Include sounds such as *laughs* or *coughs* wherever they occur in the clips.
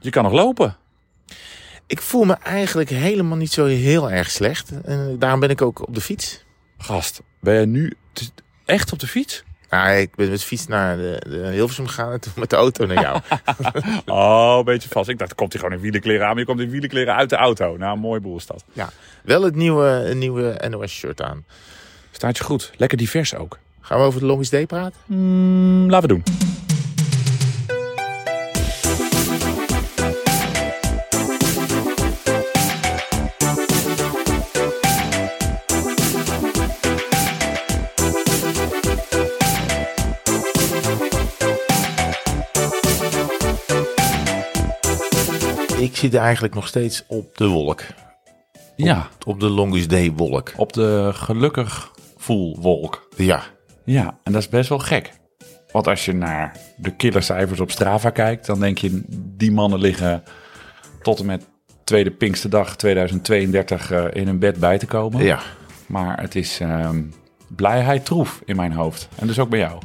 Je kan nog lopen. Ik voel me eigenlijk helemaal niet zo heel erg slecht. En daarom ben ik ook op de fiets. Gast, ben je nu echt op de fiets? Nou, ik ben met de fiets naar de, de Hilversum gegaan en toen met de auto naar jou. *laughs* Oh, een beetje vast. Ik dacht, komt hij gewoon in wielenkleren aan. Maar je komt in wielenkleren uit de auto. Nou, een mooi boel is dat. ja, wel het nieuwe, nieuwe NOS-shirt aan. Staat je goed. Lekker divers ook. Gaan we over de Longest Day praten? Mm, laten we doen. Zit eigenlijk nog steeds op de wolk. Ja, Op de Longest Day wolk. op de gelukkig voelwolk. Ja, Ja, en dat is best wel gek. Want als je naar de killercijfers op Strava kijkt, dan denk je, die mannen liggen tot en met tweede Pinksterdag 2032 eh, in hun bed bij te komen. ja. Maar het is ehm, blijheid troef in mijn hoofd. En dus ook bij jou.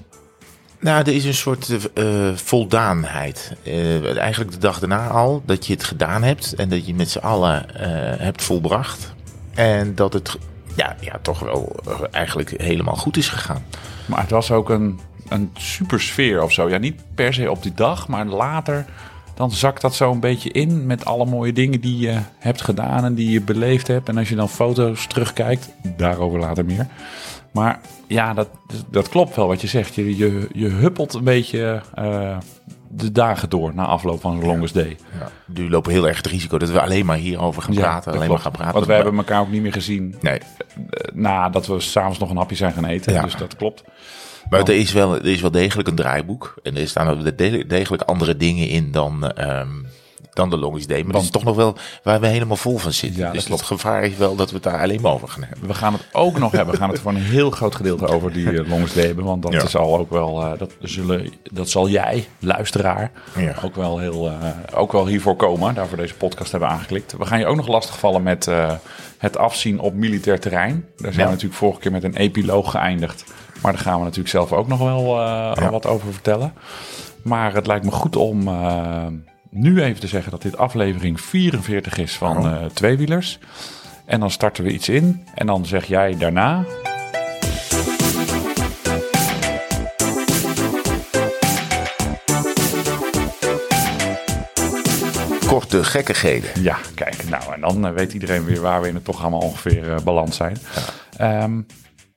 Nou, er is een soort eh, voldaanheid. Eh, eigenlijk de dag daarna al, dat je het gedaan hebt en dat je met z'n allen eh, hebt volbracht. En dat het ja, ja, toch wel eigenlijk helemaal goed is gegaan. Maar het was ook een, een super sfeer of zo. Ja, niet per se op die dag, maar later. Dan zakt dat zo een beetje in met alle mooie dingen die je hebt gedaan en die je beleefd hebt. En als je dan foto's terugkijkt, daarover later meer. Maar ja, dat, dat klopt wel wat je zegt. Je, je, je huppelt een beetje eh, de dagen door na afloop van zo'n longest day. Ja. Nu lopen heel erg het risico dat we alleen maar hierover gaan praten. Alleen maar gaan praten. Want wij hebben elkaar ook niet meer gezien Nee, eh, nadat we s'avonds nog een hapje zijn gaan eten. Ja. Dus dat klopt. maar er is, wel, er is wel degelijk een draaiboek. En er staan ook de- degelijk andere dingen in dan, ehm, dan de Day. Maar dat is toch nog wel waar we helemaal vol van zitten. Ja, dat dus klopt. het gevaar is wel dat we het daar alleen maar over gaan hebben. We gaan het ook nog hebben. We gaan het voor een heel groot gedeelte over die uh, day hebben. Want dat Ja. zal ook wel, eh, dat, zullen, dat zal jij, luisteraar, Ja. ook, wel heel, eh, ook wel hiervoor komen. Daarvoor deze podcast hebben aangeklikt. We gaan je ook nog lastigvallen met eh, het afzien op militair terrein. Daar zijn we natuurlijk vorige keer met een epiloog geëindigd. Maar daar gaan we natuurlijk zelf ook nog wel eh, wat over vertellen. Maar het lijkt me goed om eh, nu even te zeggen dat dit aflevering 44 is van eh, Tweewielers. En dan starten we iets in. En dan zeg jij daarna. Korte gekkigheden. Ja, kijk. Nou, en dan eh, weet iedereen weer waar we in het programma ongeveer eh balans zijn. Ja.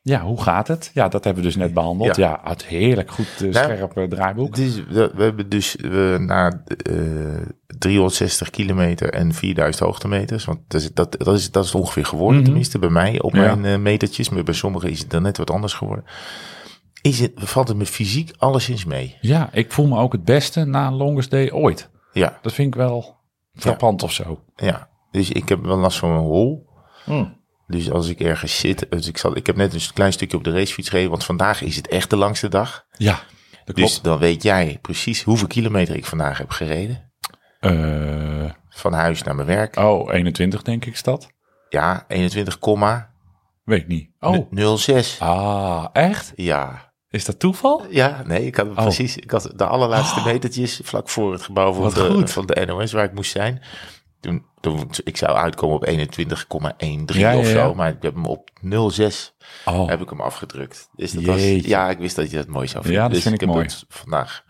Ja, hoe gaat het? Ja, dat hebben we dus net behandeld. Ja, Ja. het heerlijk goed uh, Nou, scherp uh, draaiboek. Is, we, we hebben dus we, na eh 360 kilometer en 4000 hoogtemeters. Want dat is, dat, dat is, dat is ongeveer geworden, Mhm. tenminste bij mij op Ja. mijn eh, metertjes. Maar bij sommigen is het dan net wat anders geworden. Is het, valt het me fysiek alleszins mee? Ja, ik voel me ook het beste na een longest day ooit. Ja, Dat vind ik wel frappant of zo. ja. Dus ik heb wel last van mijn hol. Hmm. Dus als ik ergens zit, dus ik, zal, ik heb net een klein stukje op de racefiets gereden, want vandaag is het echt de langste dag. Ja, dat klopt. Dus dan weet jij precies hoeveel kilometer ik vandaag heb gereden. Eh, Van huis naar mijn werk. oh, 21 denk ik is dat. Ja, 21, komma Weet ik niet. Oh, 06. ah, echt? Ja. Is dat toeval? Ja, nee, ik had Oh. precies. Ik had de allerlaatste *gasps* metertjes vlak voor het gebouw van de, van de NOS waar ik moest zijn. Toen, toen ik zou uitkomen op 21,13 Ja, ja, of ja. zo, maar ik heb hem op 06 Oh, heb ik hem afgedrukt. Dus dat was, ja, ik wist dat je dat mooi zou vinden. Ja, dat dus vind ik mooi. vandaag.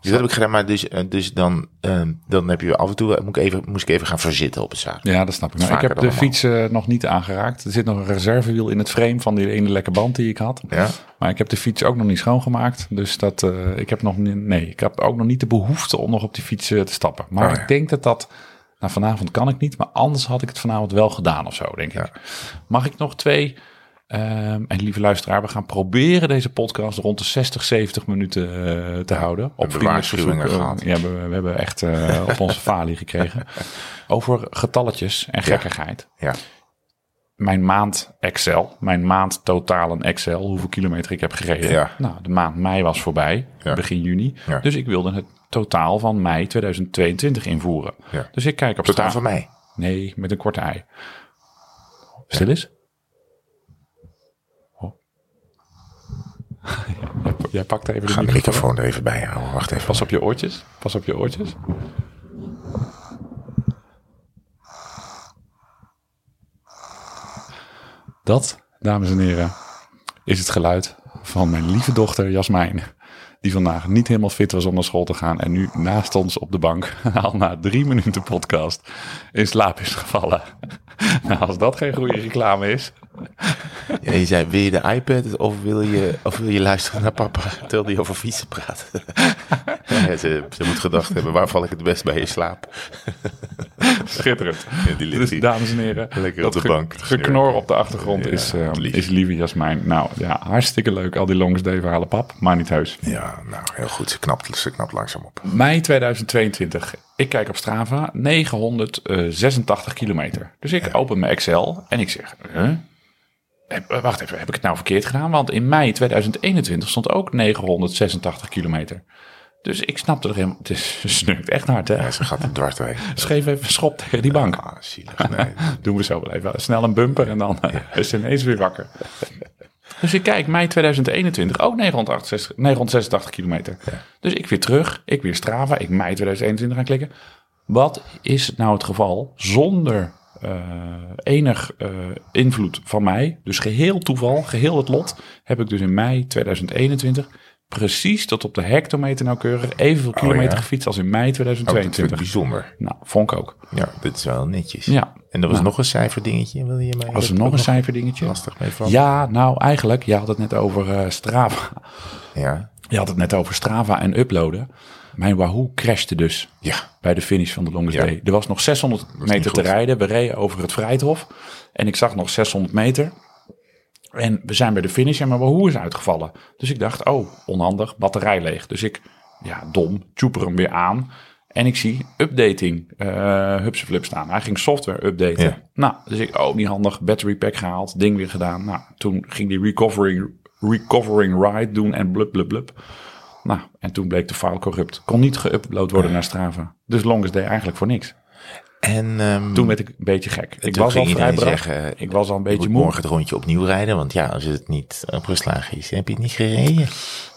Dus dat heb ik gedaan, maar dus, eh, dus dan, ehm, dan heb je af en toe, eh, moet ik even, moest ik even gaan verzitten op het zaak. ja, dat snap ik. Nou, ik heb de fiets nog niet aangeraakt. Er zit nog een reservewiel in het frame van die ene lekke band die ik had. Ja, Maar ik heb de fiets ook nog niet schoongemaakt. Dus dat, eh, ik heb nog nee, ik heb ook nog niet de behoefte om nog op die fiets te stappen. Maar Oh, ik denk dat dat, nou vanavond kan ik niet, maar anders had ik het vanavond wel gedaan of zo, denk ik. Mag ik nog twee, ehm, en lieve luisteraar, we gaan proberen deze podcast rond de 60, 70 minuten eh, te houden. Op hebben verzoek, eh, gehad. Ja, we, we hebben echt eh, op onze falie *laughs* gekregen. Over getalletjes en gekkigheid ja. mijn maand Excel, mijn maand totaal een Excel, hoeveel kilometer ik heb gereden. Ja. Nou, de maand mei was voorbij, begin juni. Ja. Dus ik wilde het totaal van mei 2022 invoeren. Dus ik kijk op Totaal van mei? Nee, met een korte ei. Stil is. Oh. *laughs* Jij, pakt even de Gaan microfoon. de microfoon er even bij houden. Wacht even. Pas op je oortjes. Pas op je oortjes. Dat, dames en heren, is het geluid van mijn lieve dochter Jasmijn. Die vandaag niet helemaal fit was om naar school te gaan. En nu naast ons op de bank, *laughs* al na drie minuten podcast, in slaap is gevallen. *laughs* Nou, als dat geen goede reclame is. Ja, je zei, wil je de iPad of wil je, of wil je luisteren naar papa terwijl die over fietsen praat? ja, ze, ze moet gedacht hebben, waar val ik het best bij in slaap? Schitterend. Ja, die ligt Dus dames en heren, Lekker dat op de bank. geknor op de achtergrond Ja, is, eh, lief. is lieve Jasmijn. Nou ja, hartstikke leuk al die longs day verhalen pap, maar niet heus. Ja, nou heel goed. Ze knapt, ze knapt langzaam op. Mei 2022. Ik kijk op Strava, 986 kilometer. Dus ik open mijn Excel en ik zeg, huh? Eh, wacht even, heb ik het nou verkeerd gedaan? Want in mei 2021 stond ook 986 kilometer. Dus ik snapte er helemaal, het is *laughs* ze snurkt echt hard hè. Ja, ze gaat er dwars doorheen. *laughs* Schreef even schop tegen die bank. Ah, zielig. Nee. *laughs* Doen we zo wel even. Snel een bumper en dan eh, is ze ineens weer wakker. Dus ik kijk, mei 2021, ook 968, 986 kilometer. Dus ik weer terug, ik weer Strava, ik mei 2021 gaan klikken. Wat is nou het geval zonder enig eh, invloed van mij, dus geheel toeval, geheel het lot, heb ik dus in mei 2021 precies tot op de hectometer nauwkeurig evenveel kilometer ja? gefietst als in mei Oh, dat vind ik 2022. bijzonder. nou, vond ik ook. Ja, dit is wel netjes. Ja. En er was Nou. nog een cijferdingetje. Wil je mij Was er nog een cijferdingetje? lastig mee van? Ja, nou eigenlijk, je had het net over eh, Strava. Ja. Je had het net over Strava en uploaden. Mijn Wahoo crashte dus Ja. bij de finish van de Longest Ja. Day. Er was nog 600 meter te rijden. We reden over het Vrijthof. En ik zag nog 600 meter. En we zijn bij de finish en mijn Wahoo is uitgevallen. Dus ik dacht, oh, onhandig, batterij leeg. Dus ik, ja, dom, tjoeper hem weer aan. En ik zie updating, eh Hupseflip staan. Hij ging software updaten. Ja. Nou, dus ik, oh, niet handig, battery pack gehaald, ding weer gedaan. Nou, toen ging die recovering, recovering ride doen en blub, blub, blub. Nou, en toen bleek de file corrupt. Kon niet geüpload worden naar Strava. Dus Longest Day eigenlijk voor niks. En ehm, Toen werd ik een beetje gek. Ik was al zeggen, ik was al een je beetje moe. morgen het rondje opnieuw rijden. Want ja, als het niet opgeslagen is, heb je het niet gereden.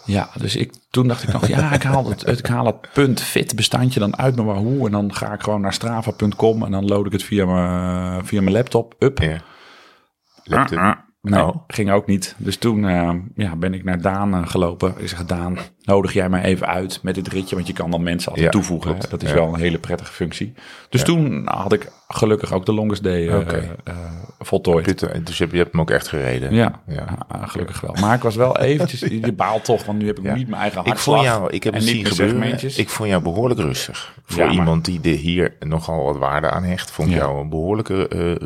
Ja, dus ik, toen dacht ik nog, ja, ik haal het, ik haal het punt fit bestandje dan uit mijn Wahoo. En dan ga ik gewoon naar strava.com en dan load ik het via mijn, via mijn laptop. Up. Ja. Laptop. Nee, Oh. ging ook niet. Dus toen eh, ja, ben ik naar Daan eh, gelopen. Ik zeg, Daan, nodig jij mij even uit met dit ritje? Want je kan dan mensen altijd Ja, toevoegen. klopt. Dat is Ja. wel een hele prettige functie. Dus toen had ik gelukkig ook de longest day eh, eh, voltooid. Dus je hebt, je hebt hem ook echt gereden. Ja, Ja. ah, gelukkig wel. Maar ik was wel eventjes, *laughs* je baalt toch, want nu heb ik niet mijn eigen Ik hartslag. vond jou, ik heb het niet zien gebeuren. Ik vond jou behoorlijk rustig. Voor maar- iemand die er hier nogal wat waarde aan hecht, vond ik jou een behoorlijke eh, eh,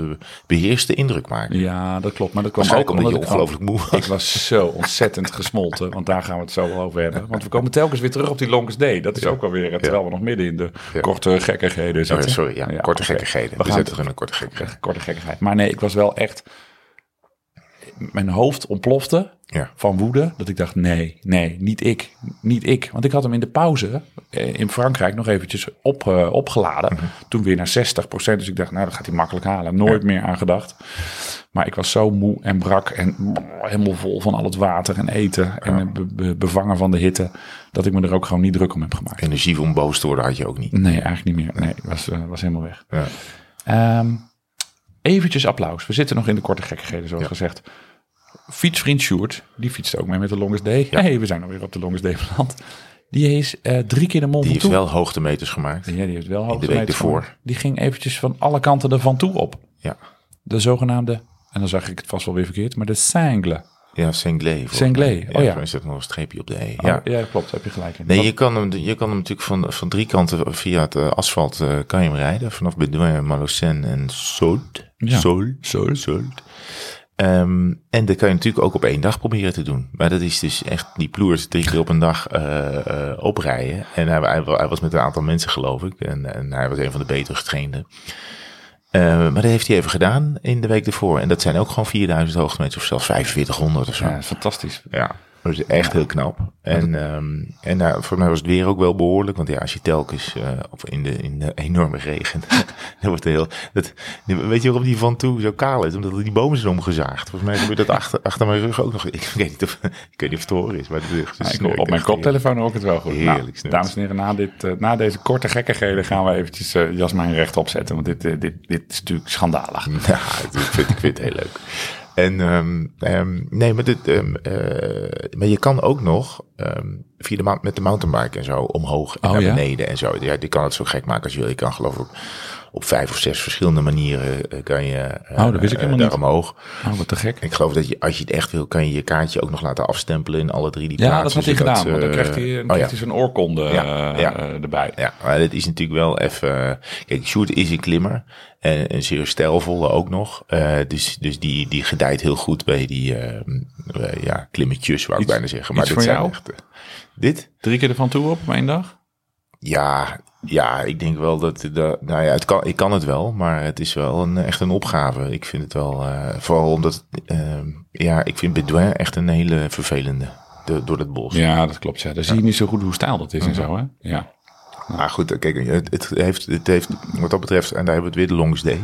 beheerste indruk maken. Ja, dat klopt. Maar dat kwam ook omdat je ik ongelooflijk moe was. Ik was zo ontzettend gesmolten, want daar gaan we het zo wel over hebben. *laughs* Want we komen telkens weer terug op die longest day. Dat is ook wel weer, terwijl we nog midden in de korte gekkigheden Oh, zitten. sorry, ja, korte oké. gekkigheden. We We gaan zetten er een korte gekkigheid. *laughs* korte gekkigheid. Maar nee, ik was wel echt... Mijn hoofd ontplofte Ja. van woede. Dat ik dacht, nee, nee, niet ik. Niet ik. Want ik had hem in de pauze eh, in Frankrijk nog eventjes op, eh, opgeladen. Mhm. Toen weer naar 60% Dus ik dacht, nou, dat gaat hij makkelijk halen. Nooit meer aan gedacht. Maar ik was zo moe en brak en helemaal vol van al het water en eten. En be- be- bevangen van de hitte. Dat ik me er ook gewoon niet druk om heb gemaakt. Energie om boos te worden had je ook niet. Nee, eigenlijk niet meer. Nee, was, eh, was helemaal weg. Ja. Eventjes applaus. We zitten nog in de korte gekkigheden, zoals Ja. gezegd. Fietsvriend Sjoerd, die fietst ook mee met de Longest Day. Ja. hey, we zijn alweer op de Longest Day beland. Die is eh, drie keer de mond Die heeft toe. wel hoogtemeters gemaakt. Ja, die heeft wel de hoogte week ervoor. gemaakt. Die ging eventjes van alle kanten ervan toe op. Ja, De zogenaamde, en dan zag ik het vast wel weer verkeerd, maar de Sangle. ja Senglé. Senglé, oh ja. Er zit nog een streepje op de E. Ja, Ja. ja klopt, heb je gelijk in. Nee, Wat- je kan, hem, je kan hem natuurlijk van, van drie kanten via het eh, asfalt eh, kan je hem rijden. Vanaf Bedouin, Malocène en Sault. Ja. Sault. Sault. Sault. Ehm, en dat kan je natuurlijk ook op één dag proberen te doen. Maar dat is dus echt die ploers drie keer op een dag eh, oprijden. En hij, hij, hij was met een aantal mensen, geloof ik. En, en hij was een van de beter getrainde. Eh, maar dat heeft hij even gedaan in de week ervoor. En dat zijn ook gewoon 4000 hoogtemeters of zelfs 4500 of zo. ja, fantastisch. Ja, dat is echt heel knap. En, ehm, en nou, voor mij was het weer ook wel behoorlijk. Want ja, als je telkens eh, of in, de, in de enorme regen, *laughs* dan wordt heel... Dat, weet je waarom die van toe zo kaal is? Omdat die bomen zijn omgezaagd. Volgens mij gebeurt dat *laughs* achter, achter mijn rug ook nog. Ik weet niet of, ik weet niet of het horen is, maar het is Ja, ik hoor op mijn koptelefoon hoor ik het wel goed. Heerlijk Nou, snurkt. dames en heren, na, dit, eh, na deze korte gekkigheden gaan we eventjes eh, Jasmijn rechtop zetten. Want dit, dit, dit is natuurlijk schandalig. *laughs* Ja, ik vind, ik vind het heel leuk. En ehm, ehm, nee, maar, dit, ehm, eh, maar je kan ook nog via de met de mountainbike en zo omhoog en Oh, naar ja? beneden en zo. Ja, die kan het zo gek maken als je wil. Je kan geloof ik op, vijf of zes verschillende manieren eh, kan je Oh, dat wist ik eh, helemaal daar niet. omhoog. Oh, wat te gek. Ik geloof dat je, als je het echt wil, kan je je kaartje ook nog laten afstempelen in alle drie die Ja, dat plaatsen. had hij gedaan. Want dan krijgt hij, dan oh ja. zo'n oorkonde Ja, ja. erbij. Ja, maar dit is natuurlijk wel even. Kijk, Sjoerd is een klimmer. En een zeer stijlvolle ook nog. Dus dus die, die gedijt heel goed bij die ja, klimmetjes, wou ik Iets- bijna zeggen. Maar dit voor zijn jou? echt, dit? Drie keer ervan toe op op één dag? Ja, ja, ik denk wel dat. dat nou ja, het kan, ik kan het wel, maar het is wel een, echt een opgave. Ik vind het wel. eh, vooral omdat. eh, ja, ik vind Bedouin echt een hele vervelende. de- door het bos. Ja, dat klopt. Ja. Dan zie je niet zo goed hoe stijl dat is en zo. Hè? Ja. Maar goed, kijk, het, het, heeft, het heeft wat dat betreft, en daar hebben we het weer de longs day.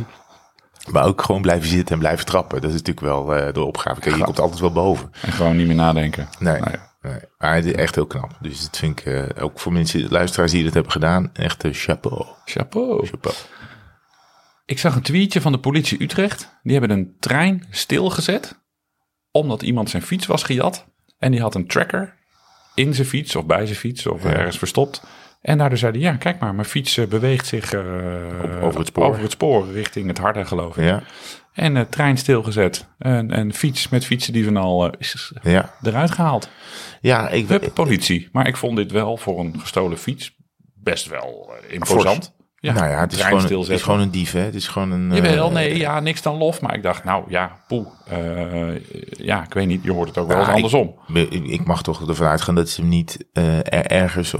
Maar ook gewoon blijven zitten en blijven trappen. Dat is natuurlijk wel eh, de opgave. Kijk, je komt altijd wel boven. En gewoon niet meer nadenken. Nee, Nou nee. Maar het is echt heel knap. Dus dat vind ik eh, ook voor mensen, luisteraars die dat hebben gedaan, echt een chapeau. Chapeau. chapeau. Ik zag een tweetje van de politie Utrecht. Die hebben een trein stilgezet. Omdat iemand zijn fiets was gejat. En die had een tracker in zijn fiets of bij zijn fiets of ergens verstopt. En daardoor zeiden ja, kijk maar, mijn fiets eh, beweegt zich eh, over het spoor. over het spoor richting het harde geloof ik. Ja, En de trein stilgezet. En, en fiets met fietsen al eh, is ja. eruit gehaald. Ja, ik Hup, politie. Maar ik vond dit wel voor een gestolen fiets best wel eh, imposant. Ja, nou ja, het is, gewoon, het is gewoon een dief, hè? Het is gewoon een. eh, Jawel, nee, ja, niks dan lof. Maar ik dacht, nou ja, poeh. eh, ja, ik weet niet, je hoort het ook wel eens Ja, ik- andersom. Ik, ik mag toch ervan uitgaan dat ze hem niet ergens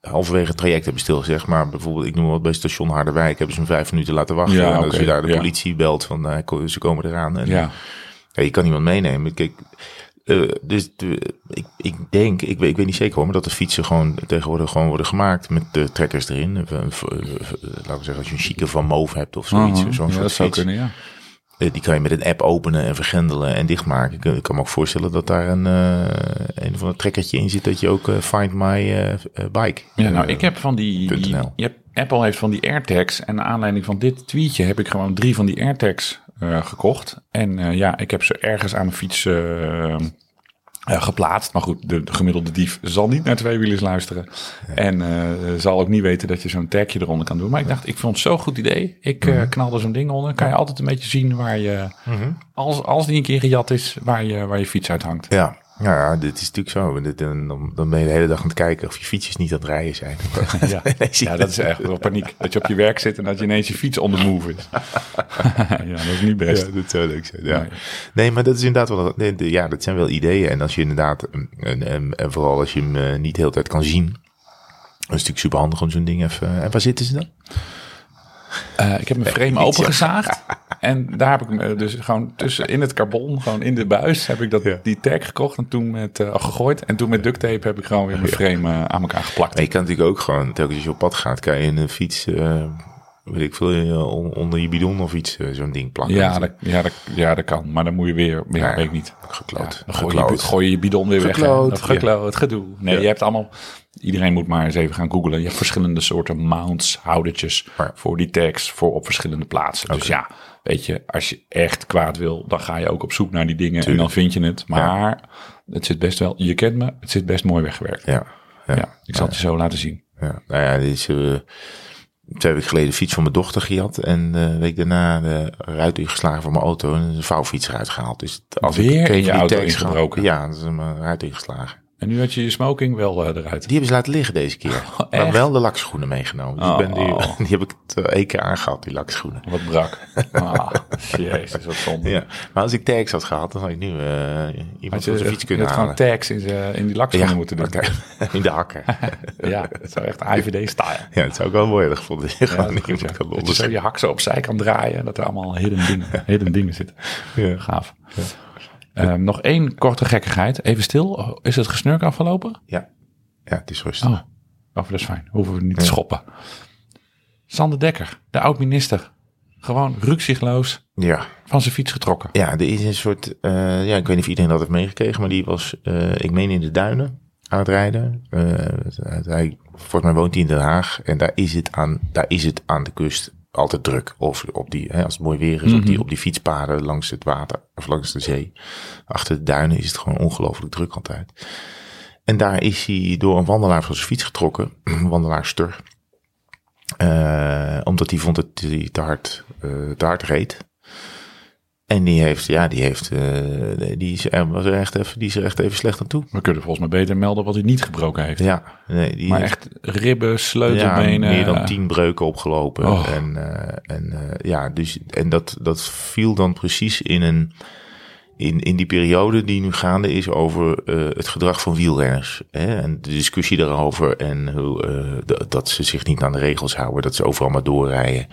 halverwege het traject hebben stilgezegd. Maar bijvoorbeeld, ik noem wat bij station Harderwijk, hebben ze hem vijf minuten laten wachten. Ja, en als je daar de ja. politie belt van ze komen eraan. En, Ja, ja, je kan iemand meenemen. Kijk, eh, dus de, ik, ik denk, ik weet, ik weet niet zeker hoor, maar dat de fietsen gewoon tegenwoordig gewoon worden gemaakt met de trekkers erin. Eh, eh, laten we zeggen, als je een chique van Move hebt of zoiets. Mhm. zo'n ja soort dat zou fiets. kunnen, ja. Die kan je met een app openen en vergrendelen en dichtmaken. Ik, ik kan me ook voorstellen dat daar een, een van het trekkertje in zit dat je ook Find My Bike. Ja, nou, ik heb van die, je hebt, Apple heeft van die AirTags. En naar aanleiding van dit tweetje heb ik gewoon drie van die AirTags gekocht. En eh, ja, ik heb ze ergens aan mijn fiets eh, eh, geplaatst. Maar goed, de, de gemiddelde dief zal niet naar tweewielers luisteren. En eh, zal ook niet weten dat je zo'n tagje eronder kan doen. Maar ik dacht, ik vond het zo'n goed idee. Ik eh, Mhm. knalde zo'n ding onder. Kan je altijd een beetje zien waar je, als, als die een keer gejat is, waar je, waar je fiets uit hangt. Ja, ja, ja, dit is natuurlijk zo. Dit, dan, dan ben je de hele dag aan het kijken of je fietsjes niet aan het rijden zijn. *laughs* Ja, *laughs* ja dat is echt wel paniek. Dat je op je werk zit en dat je ineens je fiets on the move is. *laughs* ja, dat is niet best. Ja, dat zou leuk zijn. Ja. Nee. Nee. maar dat is inderdaad wel. nee, Ja, dat zijn wel ideeën. En als je inderdaad, en, en, en vooral als je hem eh, niet de hele tijd kan zien, dan is natuurlijk super handig om zo'n ding even. En waar zitten ze dan? Eh, ik heb mijn frame opengezaagd. En daar heb ik hem eh, dus gewoon tussen in het carbon, gewoon in de buis, heb ik dat, Ja. die tag gekocht en toen met uh, gegooid. En toen met duct tape heb ik gewoon weer mijn frame uh, aan elkaar geplakt. Maar je kan natuurlijk ook gewoon, telkens als je op pad gaat, kan je een fiets, uh, weet ik veel, onder je bidon of iets, uh, zo'n ding plakken. Ja dat, ja, dat, ja, dat kan. Maar dan moet je weer, ja, ja weet ik niet. Gekloot. Ja, dan gooi je, gooi je je bidon weer gekloot, weg. Hè? Gekloot, ja. gedoe. Nee, ja. je hebt allemaal... Iedereen moet maar eens even gaan googlen. Je hebt verschillende soorten mounts, houdertjes voor die tags, voor op verschillende plaatsen. Okay. Dus ja, weet je, als je echt kwaad wil, dan ga je ook op zoek naar die dingen Tuurlijk. en dan vind je het. Maar het zit best wel, je kent me, het zit best mooi weggewerkt. Ja. ja. ik zal het je zo laten zien. Ja, nou ja, dit is... Uh, twee weken geleden fiets van mijn dochter gejat. En uh, een week daarna de ruit ingeslagen van mijn auto. En een vouwfiets eruit gehaald. Dus als Weer in je auto ingebroken? Ja, dat is mijn ruit ingeslagen. En nu had je je smoking wel uh, eruit? Die hebben ze laten liggen deze keer. *laughs* Oh, maar wel de lakschoenen meegenomen. Oh. ik ben die, *laughs* die heb ik het één keer aangehad, die lakschoenen. Wat brak. *laughs* Ah, jezus, wat zonde. Ja, maar als ik tags had gehad, dan had ik nu uh, iemand je, fiets kunnen je halen. gewoon tags in, in die lakschoenen ja, moeten doen. In de hakken. ja, dat zou echt IVD-style. Ja, dat zou ik wel mooi gevonden. Ja, gewoon niet goed, ja. Dat je zo je hak zo opzij kan draaien. Dat er allemaal hidden dingen, hidden dingen zitten. Ja. Gaaf. Ja. Um, nog één korte gekkigheid. Even stil. Is het gesnurk afgelopen? Ja. Ja, het is rustig. Oh, oh dat is fijn. Hoeven we niet ja. te schoppen. Sander Dekker, de oud-minister. Gewoon rukzichtloos ja. van zijn fiets getrokken. Ja, er is een soort... Uh, ja, ik weet niet of iedereen dat heeft meegekregen. Maar die was, uh, ik meen in de duinen aan het rijden. Uh, hij, volgens mij woont hij in Den Haag. En daar is het aan, daar is het aan de kust altijd druk. Of op die, hè, als het mooi weer is, op, die, op die fietspaden langs het water of langs de zee. Achter de duinen is het gewoon ongelooflijk druk altijd. En daar is hij door een wandelaar van zijn fiets getrokken, een wandelaarster. Eh, omdat hij vond dat hij te hard, eh, te hard reed. En die heeft, ja, die heeft, eh, die is, er was er echt even, die is er echt even slecht aan toe. We kunnen volgens mij beter melden wat hij niet gebroken heeft. Ja, nee, die maar heeft- echt ribben, ja, sleutelbenen. meer dan tien breuken opgelopen. Oh. En, eh, en eh, ja, dus, en dat, dat viel dan precies in een, in, in die periode die nu gaande is over eh, het gedrag van wielrenners. Hè? En de discussie daarover en hoe, eh, dat ze zich niet aan de regels houden, dat ze overal maar doorrijden.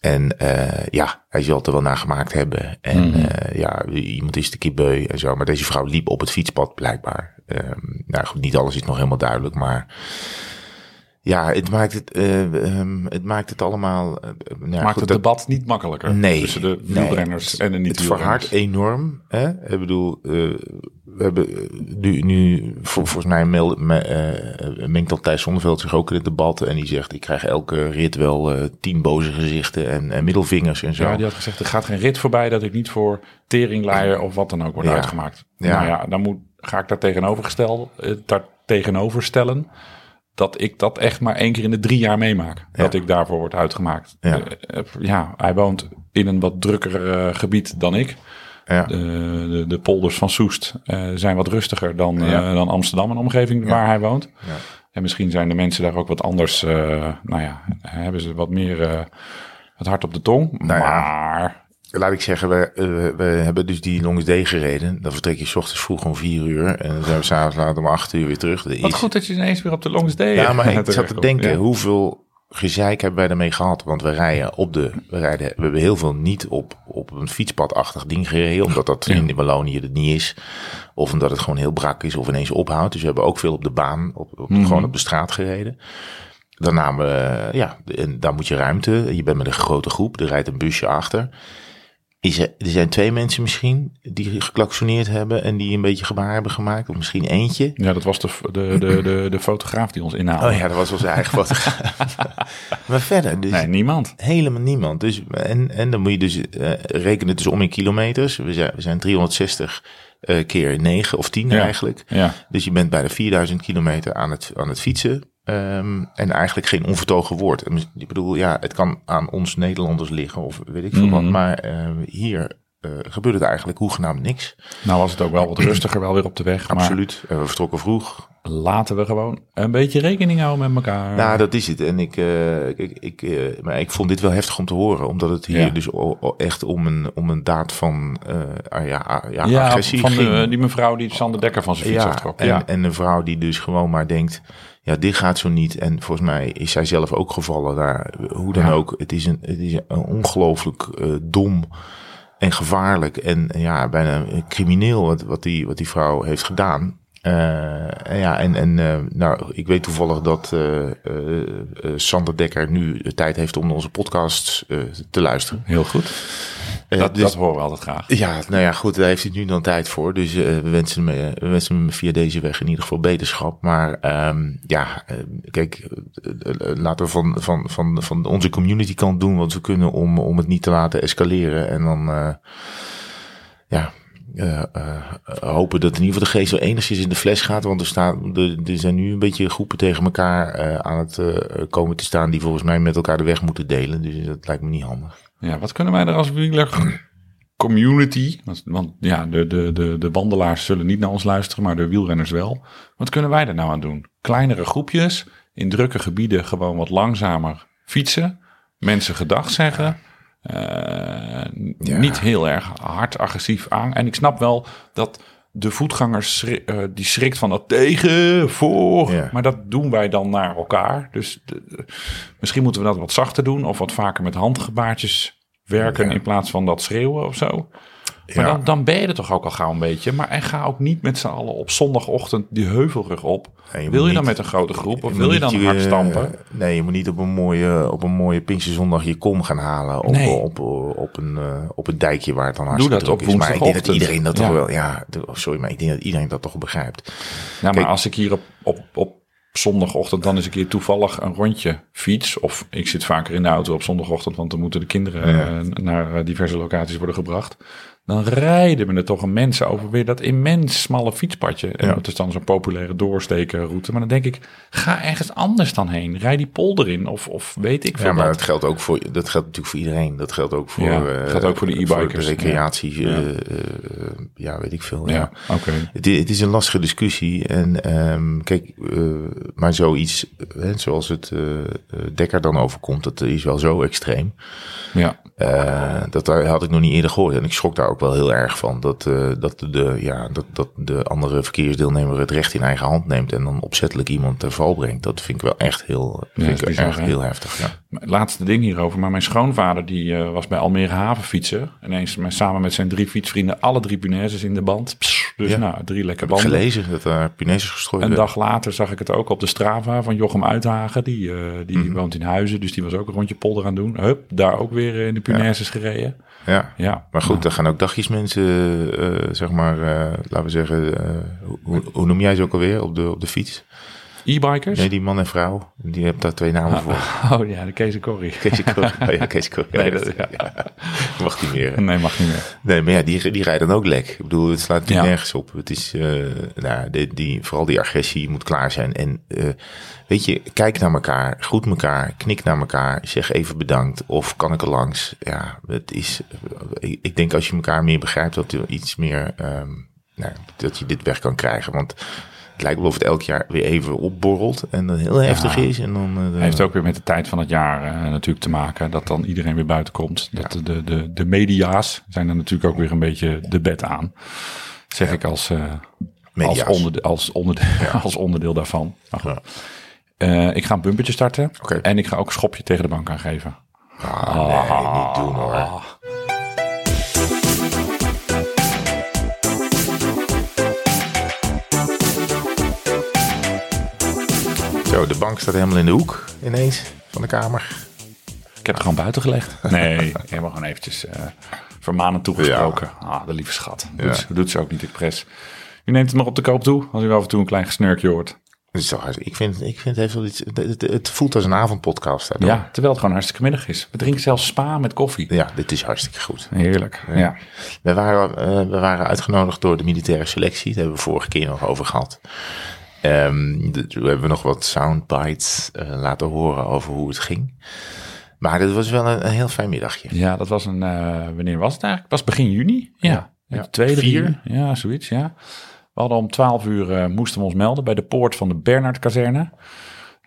En eh, ja, hij zal het er wel naar gemaakt hebben. En Mhm. ja, iemand is de keer beu en zo. Maar deze vrouw liep op het fietspad blijkbaar. Ehm, nou goed, niet alles is nog helemaal duidelijk, maar... Ja, het maakt het, ehm, het maakt het allemaal... eh, nou Maakt goed, het dat- debat niet makkelijker. Nee, Tussen de nee. wielrenners en de niet het verhardt enorm. Hè? Ik bedoel, eh, we hebben nu, nu vol- volgens mij meld, me, mengt dan Thijs Zonneveld zich ook in het debat. En die zegt, ik krijg elke rit wel tien boze gezichten en, en middelvingers en zo. Ja, die had gezegd, er gaat geen rit voorbij dat ik niet voor teringleier of wat dan ook word Ja. uitgemaakt. Ja. Nou ja, dan moet, ga ik daar tegenovergesteld, daar tegenover stellen dat ik dat echt maar één keer in de drie jaar meemaak. Dat ik daarvoor word uitgemaakt. Ja. Eh, eh, ja, hij woont in een wat drukker eh, gebied dan ik. Ja. De, de, de polders van Soest zijn wat rustiger dan, dan Amsterdam en omgeving waar hij woont. Ja. En misschien zijn de mensen daar ook wat anders, nou ja, hebben ze wat meer het hart op de tong. Nou maar Laat ik zeggen, we, eh, we hebben dus die Longs D gereden. Dan vertrek je 's ochtends vroeg om vier uur. En dan zijn we s'avonds laat om acht uur weer terug. Wat is- goed dat je ineens weer op de Longs Day Ja, maar ik zat te denken, Ja. hoeveel gezeik hebben wij daarmee gehad? Want we rijden op de, we rijden, we hebben heel veel niet op, op een fietspadachtig ding gereden, omdat dat Ja. in Wallonië het niet is. Of omdat het gewoon heel brak is of ineens ophoudt. Dus we hebben ook veel op de baan, op, op, Mhm. gewoon op de straat gereden. Dan namen we, ja, en daar moet je ruimte. Je bent met een grote groep, er rijdt een busje achter. Is er, er zijn twee mensen misschien die geklaksoneerd hebben en die een beetje gebaar hebben gemaakt. Of misschien eentje. Ja, dat was de, de, de, de, de fotograaf die ons inhaalde. Oh ja, dat was onze eigen fotograaf. *laughs* maar verder, dus Nee, niemand. helemaal niemand. Dus, en, en dan moet je dus eh, rekenen dus om in kilometers. We zijn, we zijn 360 eh, keer 9 of 10 Ja. eigenlijk. Ja, Dus je bent bij de 4000 kilometer aan het, aan het fietsen. Ehm, en eigenlijk geen onvertogen woord. Ik bedoel, ja, het kan aan ons Nederlanders liggen of weet ik veel wat. Mhm. Maar eh, hier eh, gebeurt het eigenlijk hoegenaamd niks. nou was het ook wel wat rustiger wel weer op de weg. Absoluut. En we vertrokken vroeg. laten we gewoon een beetje rekening houden met elkaar. Nou, dat is het. En ik, eh, ik, ik, eh, maar ik vond dit wel heftig om te horen. Omdat het hier Ja. dus echt om een, om een daad van eh, ah, ja, ah, ja, ja, agressie van ging. die mevrouw die Sander Dekker van zijn fiets ja, aftrok. en, Ja, en een vrouw die dus gewoon maar denkt... Ja, dit gaat zo niet. En volgens mij is zij zelf ook gevallen daar. Hoe dan Ja. ook. Het is een, het is een ongelooflijk eh, dom en gevaarlijk. En ja, bijna crimineel wat, wat, die, wat die vrouw heeft gedaan. Eh, ja, en, en eh, nou, ik weet toevallig dat eh, Sander Dekker nu de tijd heeft om onze podcasts eh, te luisteren. heel goed. Dat, dus- dat horen we altijd graag. ja, nou ja, goed, daar heeft hij nu dan tijd voor. Dus eh, we, wensen hem, eh, we wensen hem via deze weg in ieder geval beterschap. Maar ehm, ja, eh, kijk, laten we van, van, van, van onze community kant doen wat we kunnen om, om het niet te laten escaleren. En dan, ja, hopen dat in ieder geval de geest wel enigszins in de fles gaat. Want er, staan, er, er zijn nu een beetje groepen tegen elkaar aan het komen te staan die volgens mij met elkaar de weg moeten delen. Dus dat lijkt me niet handig. Ja, wat kunnen wij er als wieler community, want, want ja, de, de, de, de wandelaars zullen niet naar ons luisteren, maar de wielrenners wel. Wat kunnen wij er nou aan doen? Kleinere groepjes, in drukke gebieden gewoon wat langzamer fietsen, mensen gedag zeggen, eh, niet heel erg hard agressief aan. En ik snap wel dat de voetganger schri- eh, die schrikt van dat tegen, voor, Ja. maar dat doen wij dan naar elkaar. Dus de- de- misschien moeten we dat wat zachter doen of wat vaker met handgebaartjes werken Ja. in plaats van dat schreeuwen of zo. Maar Ja. dan, dan ben je er toch ook al gauw een beetje. Maar en ga ook niet met z'n allen op zondagochtend die heuvelrug op. Nee, je wil je dan met een grote groep of wil je dan hard stampen? Nee, je moet niet op een mooie, op een mooie Pinksterzondag je kom gaan halen. Op, Nee. op, op, een, eh, op een dijkje waar het dan Doe hartstikke dat op is. Maar ik denk dat iedereen dat toch wel... Ja, sorry, maar ik denk dat iedereen dat toch begrijpt. Ja, maar als ik hier op, op, op zondagochtend dan eens een keer toevallig een rondje fiets. Of ik zit vaker in de auto op zondagochtend, want dan moeten de kinderen Ja. eh, naar eh, diverse locaties worden gebracht. Dan rijden we er toch een mensen over weer dat immens smalle fietspadje. En Ja. dat is dan zo'n populaire doorstekenroute. Maar dan denk ik, ga ergens anders dan heen. Rij die polder in of, of weet ik veel Ja, maar dat geldt ook voor, dat geldt natuurlijk voor iedereen. Dat geldt ook voor, Ja, eh, geldt ook voor de e-bikers. recreatie, Ja. ja. ja, weet ik veel. Ja, Ja. oké. Het, is een lastige discussie. En ehm, kijk, eh, maar zoiets, hè, zoals het eh, eh, Dekker dan overkomt, dat is wel zo extreem. Ja, Eh, dat had ik nog niet eerder gehoord. En ik schrok daar ook wel heel erg van. Dat, eh, dat, de, ja, dat, dat de andere verkeersdeelnemer het recht in eigen hand neemt. En dan opzettelijk iemand ter val brengt. Dat vind ik wel echt heel, Ja, vind is ik bizar, echt hè? heel heftig. Ja. Laatste ding hierover, maar mijn schoonvader die eh, was bij Almere Haven fietsen. Ineens met- samen met zijn drie fietsvrienden alle drie punaises in de band. Pss, dus Ja. nou, drie lekker banden. gelezen dat er punaises gestrooid Een dag later zag ik het ook op de Strava van Jochem Uithagen. Die, eh, die Mhm. woont in Huizen, dus die was ook een rondje polder aan het doen. Hup, daar ook weer in de punaises gereden. Ja. Ja, Maar goed, daar gaan ook dagjesmensen, eh zeg maar, eh, laten we zeggen, eh, hoe, hoe noem jij ze ook alweer op de, op de fiets? E-bikers? Nee, die man en vrouw, die hebben daar twee namen voor. *laughs* Oh ja, de Kees en Corrie. Kees Corrie. Oh ja, Kees Corrie. *laughs* Nee, dat- ja. ja. *laughs* Mag niet meer. hè? Nee, mag niet meer. Nee, maar ja, die, die rijden dan ook lek. Ik bedoel, het slaat natuurlijk Ja. nergens op. Het is, eh, nou, die, die, vooral die agressie moet klaar zijn. En eh, weet je, kijk naar elkaar, groet elkaar, knik naar elkaar, zeg even bedankt. Of kan ik er langs? Ja, het is, ik, denk als je elkaar meer begrijpt, dat er iets meer, ehm, nou, dat je dit weg kan krijgen. Want het lijkt wel of het elk jaar weer even opborrelt en dan heel heftig is. En dan, eh, Heeft ook weer met de tijd van het jaar eh, natuurlijk te maken. Dat dan iedereen weer buiten komt. Dat de, de, de, de media's zijn er natuurlijk ook weer een beetje de bed aan. Zeg ik als, eh, als, onderdeel, als, onderdeel, *laughs* als onderdeel daarvan. Ik ga een bumpertje starten. En ik ga ook een schopje tegen de bank aangeven. Ah, nee, niet doen hoor. Zo, de bank staat helemaal in de hoek ineens van de kamer. Ik heb het gewoon buiten gelegd. *laughs* Nee, ik heb hem gewoon eventjes eh vermanend toegesproken. Ah, de lieve schat. Doet, Ja. ze- doet ze ook niet expres. U neemt het nog op de koop toe als u af en toe een klein gesnurkje hoort. Hartstikke- ik vind, ik vind het, heeft wel iets, het, het, voelt als een avondpodcast. daardoor. Ja, terwijl het gewoon hartstikke middag is. We drinken zelfs spa met koffie. ja, dit is hartstikke goed. Heerlijk. Ja. We waren, eh, we waren uitgenodigd door de militaire selectie. Daar hebben we vorige keer nog over gehad. Ehm de- toen hebben we nog wat soundbites eh, laten horen over hoe het ging. Maar het was wel een, een heel fijn middagje. Ja, dat was een. eh, wanneer was het eigenlijk? Het was begin juni. Ja. Ja. ja. Twee, Vier. Ja, zoiets. Ja. We hadden om twaalf uur eh, moesten we ons melden bij de poort van de Bernhard-kazerne.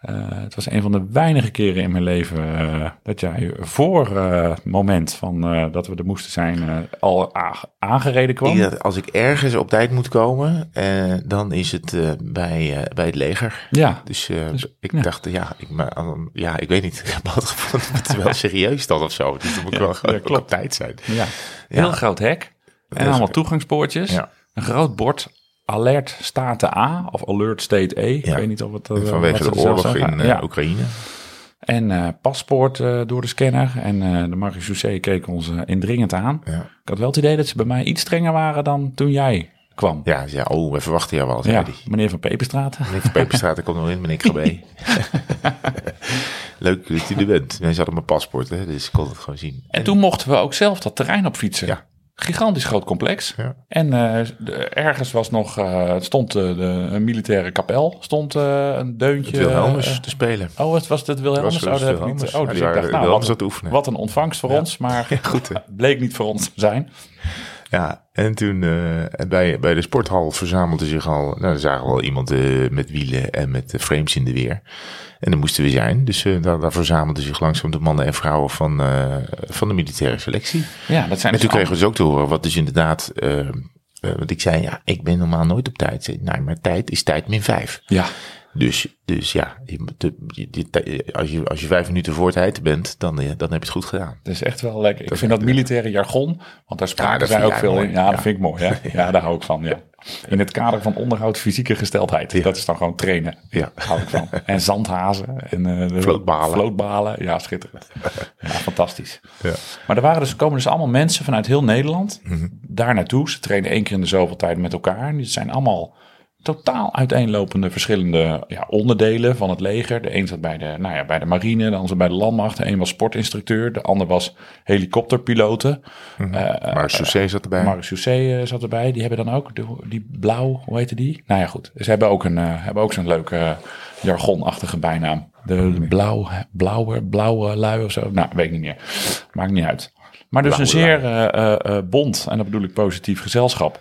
Eh, het was een van de weinige keren in mijn leven eh, dat jij voor eh, het moment van dat we er moesten zijn al aangereden kwam. Ik als ik ergens op tijd moet komen, dan is het bij, bij het leger. Ja, Dus, Dus, ik ja. dacht, ja ik, maar, ja, ik weet niet. *laughs* Het is wel *laughs* serieus dan of zo. Dus dan moet ik Ja, wel ja, klopt. op tijd zijn. ja. heel groot hek. En allemaal toegangspoortjes. Een groot bord. Alert State A of Alert State E. Ik Ja. weet niet of het. eh, Vanwege de oorlog in eh, Ja. Oekraïne. En eh, paspoort door de scanner. En de marechaussee keek ons indringend aan. Ja. Ik had wel het idee dat ze bij mij iets strenger waren dan toen jij kwam. Ja, zei, oh, we verwachten jou wel, Ja, hij. meneer van Peperstraat. Meneer van Peperstraat, ik kom nog in, meneer KB. *laughs* Leuk dat u er bent. Mensen hadden mijn paspoort, hè, dus ik kon het gewoon zien. En toen mochten we ook zelf dat terrein op fietsen. Ja. Gigantisch groot complex. Ja. En eh, ergens was nog, eh, stond eh, de, een militaire kapel. Stond een deuntje. Het Wilhelmus te spelen. oh, het was het Wilhelmus? Oh, het dat heb ik Wilhelmus? niet. Oh, dus die ik dacht, nou, wat, oefenen. wat een ontvangst voor ons. Maar *laughs* goed, *laughs* bleek niet voor ons te zijn. Ja, en toen bij, bij de sporthal verzamelde zich al, nou, dan zagen we al iemand met wielen en met frames in de weer. En dan moesten we zijn. Dus eh, daar, daar verzamelden zich langzaam de mannen en vrouwen van, eh, van de militaire selectie. Ja, dat zijn En dus toen kregen we dus ook te horen, wat dus inderdaad, eh, eh, want ik zei, ja, ik ben normaal nooit op tijd. Nee, maar tijd is tijd min vijf. Ja, Dus, dus ja, je, moet de- je- je- als, je, als je vijf minuten voor tijd bent, dan, eh, dan heb je het goed gedaan. dat is echt wel lekker. Ik vind dat militaire jargon, want daar spraken dat zij ook veel mooi. in. Ja, dat Ja. vind ik mooi. Hè? *laughs* Ja, daar hou ik van. Ja. In het kader van onderhoud fysieke gesteldheid. Ja. Dat is dan gewoon trainen. Ja. Daar hou ik van. En zandhazen. En de Vlootbalen. Vlootbalen. Ja, schitterend. *laughs* Ja, fantastisch. Ja. Maar er waren dus, komen dus allemaal mensen vanuit heel Nederland Mhm. daar naartoe. Ze trainen één keer in de zoveel tijd met elkaar. En die zijn allemaal totaal uiteenlopende verschillende ja, onderdelen van het leger. De een zat bij de, nou ja, bij de marine, de ander bij de landmacht. De een was sportinstructeur, de ander was helikopterpiloten. Mm Marc zat erbij. Marc Sousset zat erbij. Die hebben dan ook, de, die blauw, hoe heette die? Nou ja, goed. Ze hebben ook, een, uh, hebben ook zo'n leuke uh, jargonachtige bijnaam. De, de blauw, blauwe, blauwe lui of zo. Nou, weet ik niet meer. Maakt niet uit. Maar dus blauwe een zeer bond, en dat bedoel ik positief, gezelschap.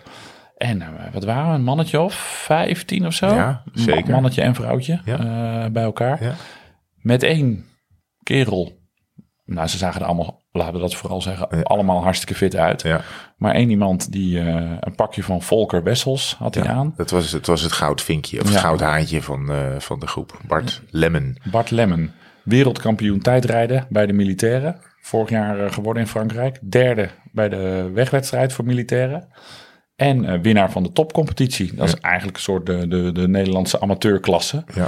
En wat waren we, een mannetje of vijftien of zo? Ja, zeker. Mannetje en vrouwtje ja. bij elkaar. Ja. Met één kerel. Nou, ze zagen er allemaal, laten we dat vooral zeggen, ja. allemaal hartstikke fit uit. Ja. Maar één iemand die uh, een pakje van Volker Wessels had hij aan. Dat was, het was het goudvinkje, of het goudhaantje van, uh, van de groep. Bart Lemmen. Bart Lemmen, wereldkampioen tijdrijden bij de militairen. Vorig jaar geworden in Frankrijk. Derde bij de wegwedstrijd voor militairen. En uh, winnaar van de topcompetitie. Dat is eigenlijk een soort de, de, de Nederlandse amateurklasse. Ja.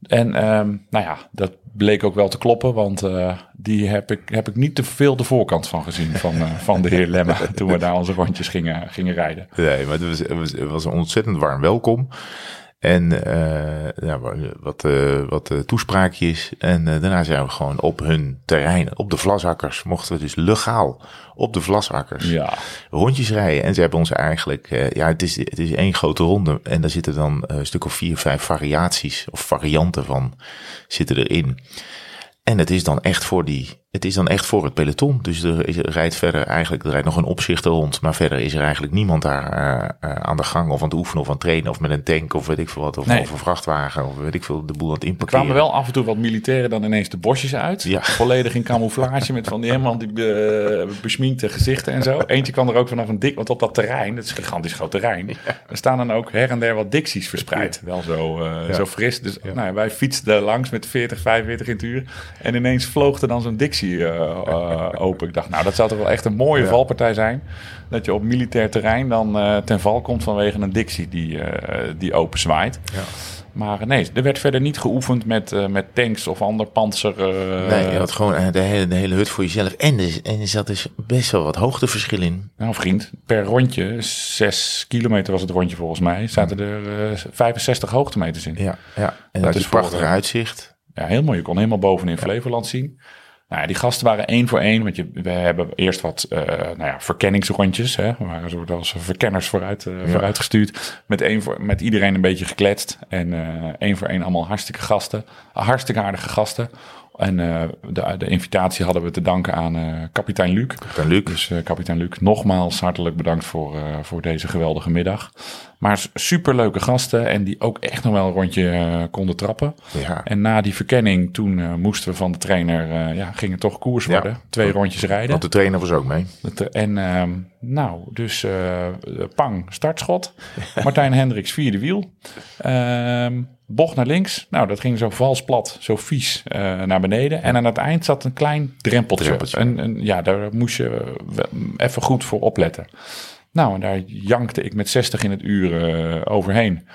En um, nou ja, dat bleek ook wel te kloppen, want uh, die heb ik, heb ik niet te veel de voorkant van gezien van, uh, van de heer Lemme toen we daar onze rondjes gingen, gingen rijden. Nee, maar het was, het was, het was een ontzettend warm welkom. En uh, ja, wat, uh, wat toespraakjes. En daarna zijn we gewoon op hun terrein, op de vlasakkers, mochten we dus legaal op de vlasakkers ja. rondjes rijden. En ze hebben ons eigenlijk, ja, het is, het is één grote ronde. En daar zitten dan een stuk of vier, vijf variaties of varianten van zitten erin. En het is dan echt voor die, het is dan echt voor het peloton. Dus er, is, er rijdt verder eigenlijk, er rijdt nog een opzichter rond, maar verder is er eigenlijk niemand daar uh, uh, aan de gang of aan het oefenen of aan het trainen of met een tank of weet ik veel wat, of, Nee. of een vrachtwagen of weet ik veel, de boel aan het Er inpakkeren. kwamen wel af en toe wat militairen dan ineens de bosjes uit. Ja. Volledig in camouflage met van die helemaal die be, besminkte gezichten en zo. Eentje kwam er ook vanaf een dik, want op dat terrein, dat is een gigantisch groot terrein, er staan dan ook her en der wat dicties verspreid. Wel zo, uh, Ja. zo fris. Dus nou, wij fietsten er langs met 40, 45 in het uur. En ineens vloog er dan zo'n dictie uh, uh, open. Ik dacht, nou, dat zou toch wel echt een mooie Ja. valpartij zijn. Dat je op militair terrein dan uh, ten val komt vanwege een dictie die, die open zwaait. Ja. Maar nee, er werd verder niet geoefend met, uh, met tanks of ander panzer. Uh, Nee, je had gewoon eh, de hele, de hele hut voor jezelf. En, dus, en er zat dus best wel wat hoogteverschil in. Nou vriend, per rondje, 6 kilometer was het rondje volgens mij, zaten er uh, 65 hoogtemeters in. Ja, ja. En Dat dat is prachtig eh, uitzicht. Ja, heel mooi. Je kon helemaal boven in Flevoland zien. Nou, ja, die gasten waren één voor één. Want je, we hebben eerst wat uh, nou ja, verkenningsrondjes. Hè. We waren soort als verkenners vooruit, uh, Ja. vooruitgestuurd. Met, één voor, met iedereen een beetje gekletst. En uh, één voor één allemaal hartstikke gasten. Hartstikke aardige gasten. En de, de invitatie hadden we te danken aan kapitein Luc. Kapitein Luc. Dus kapitein Luc, nogmaals hartelijk bedankt voor, voor deze geweldige middag. Maar superleuke gasten en die ook echt nog wel een rondje uh, konden trappen. Ja. En na die verkenning, toen uh, moesten we van de trainer, uh, ja, ging het toch koers worden. Twee rondjes rijden. Want de trainer was ook mee. En uh, nou, dus pang, startschot. *laughs* Martijn Hendricks, vierde wiel. Uh, bocht naar links. Nou, dat ging zo vals plat, zo vies naar beneden. En aan het eind zat een klein drempeltje. Drempeltje. Ja, daar moest je even goed voor opletten. Nou, en daar jankte ik met 60 in het uur uh, overheen.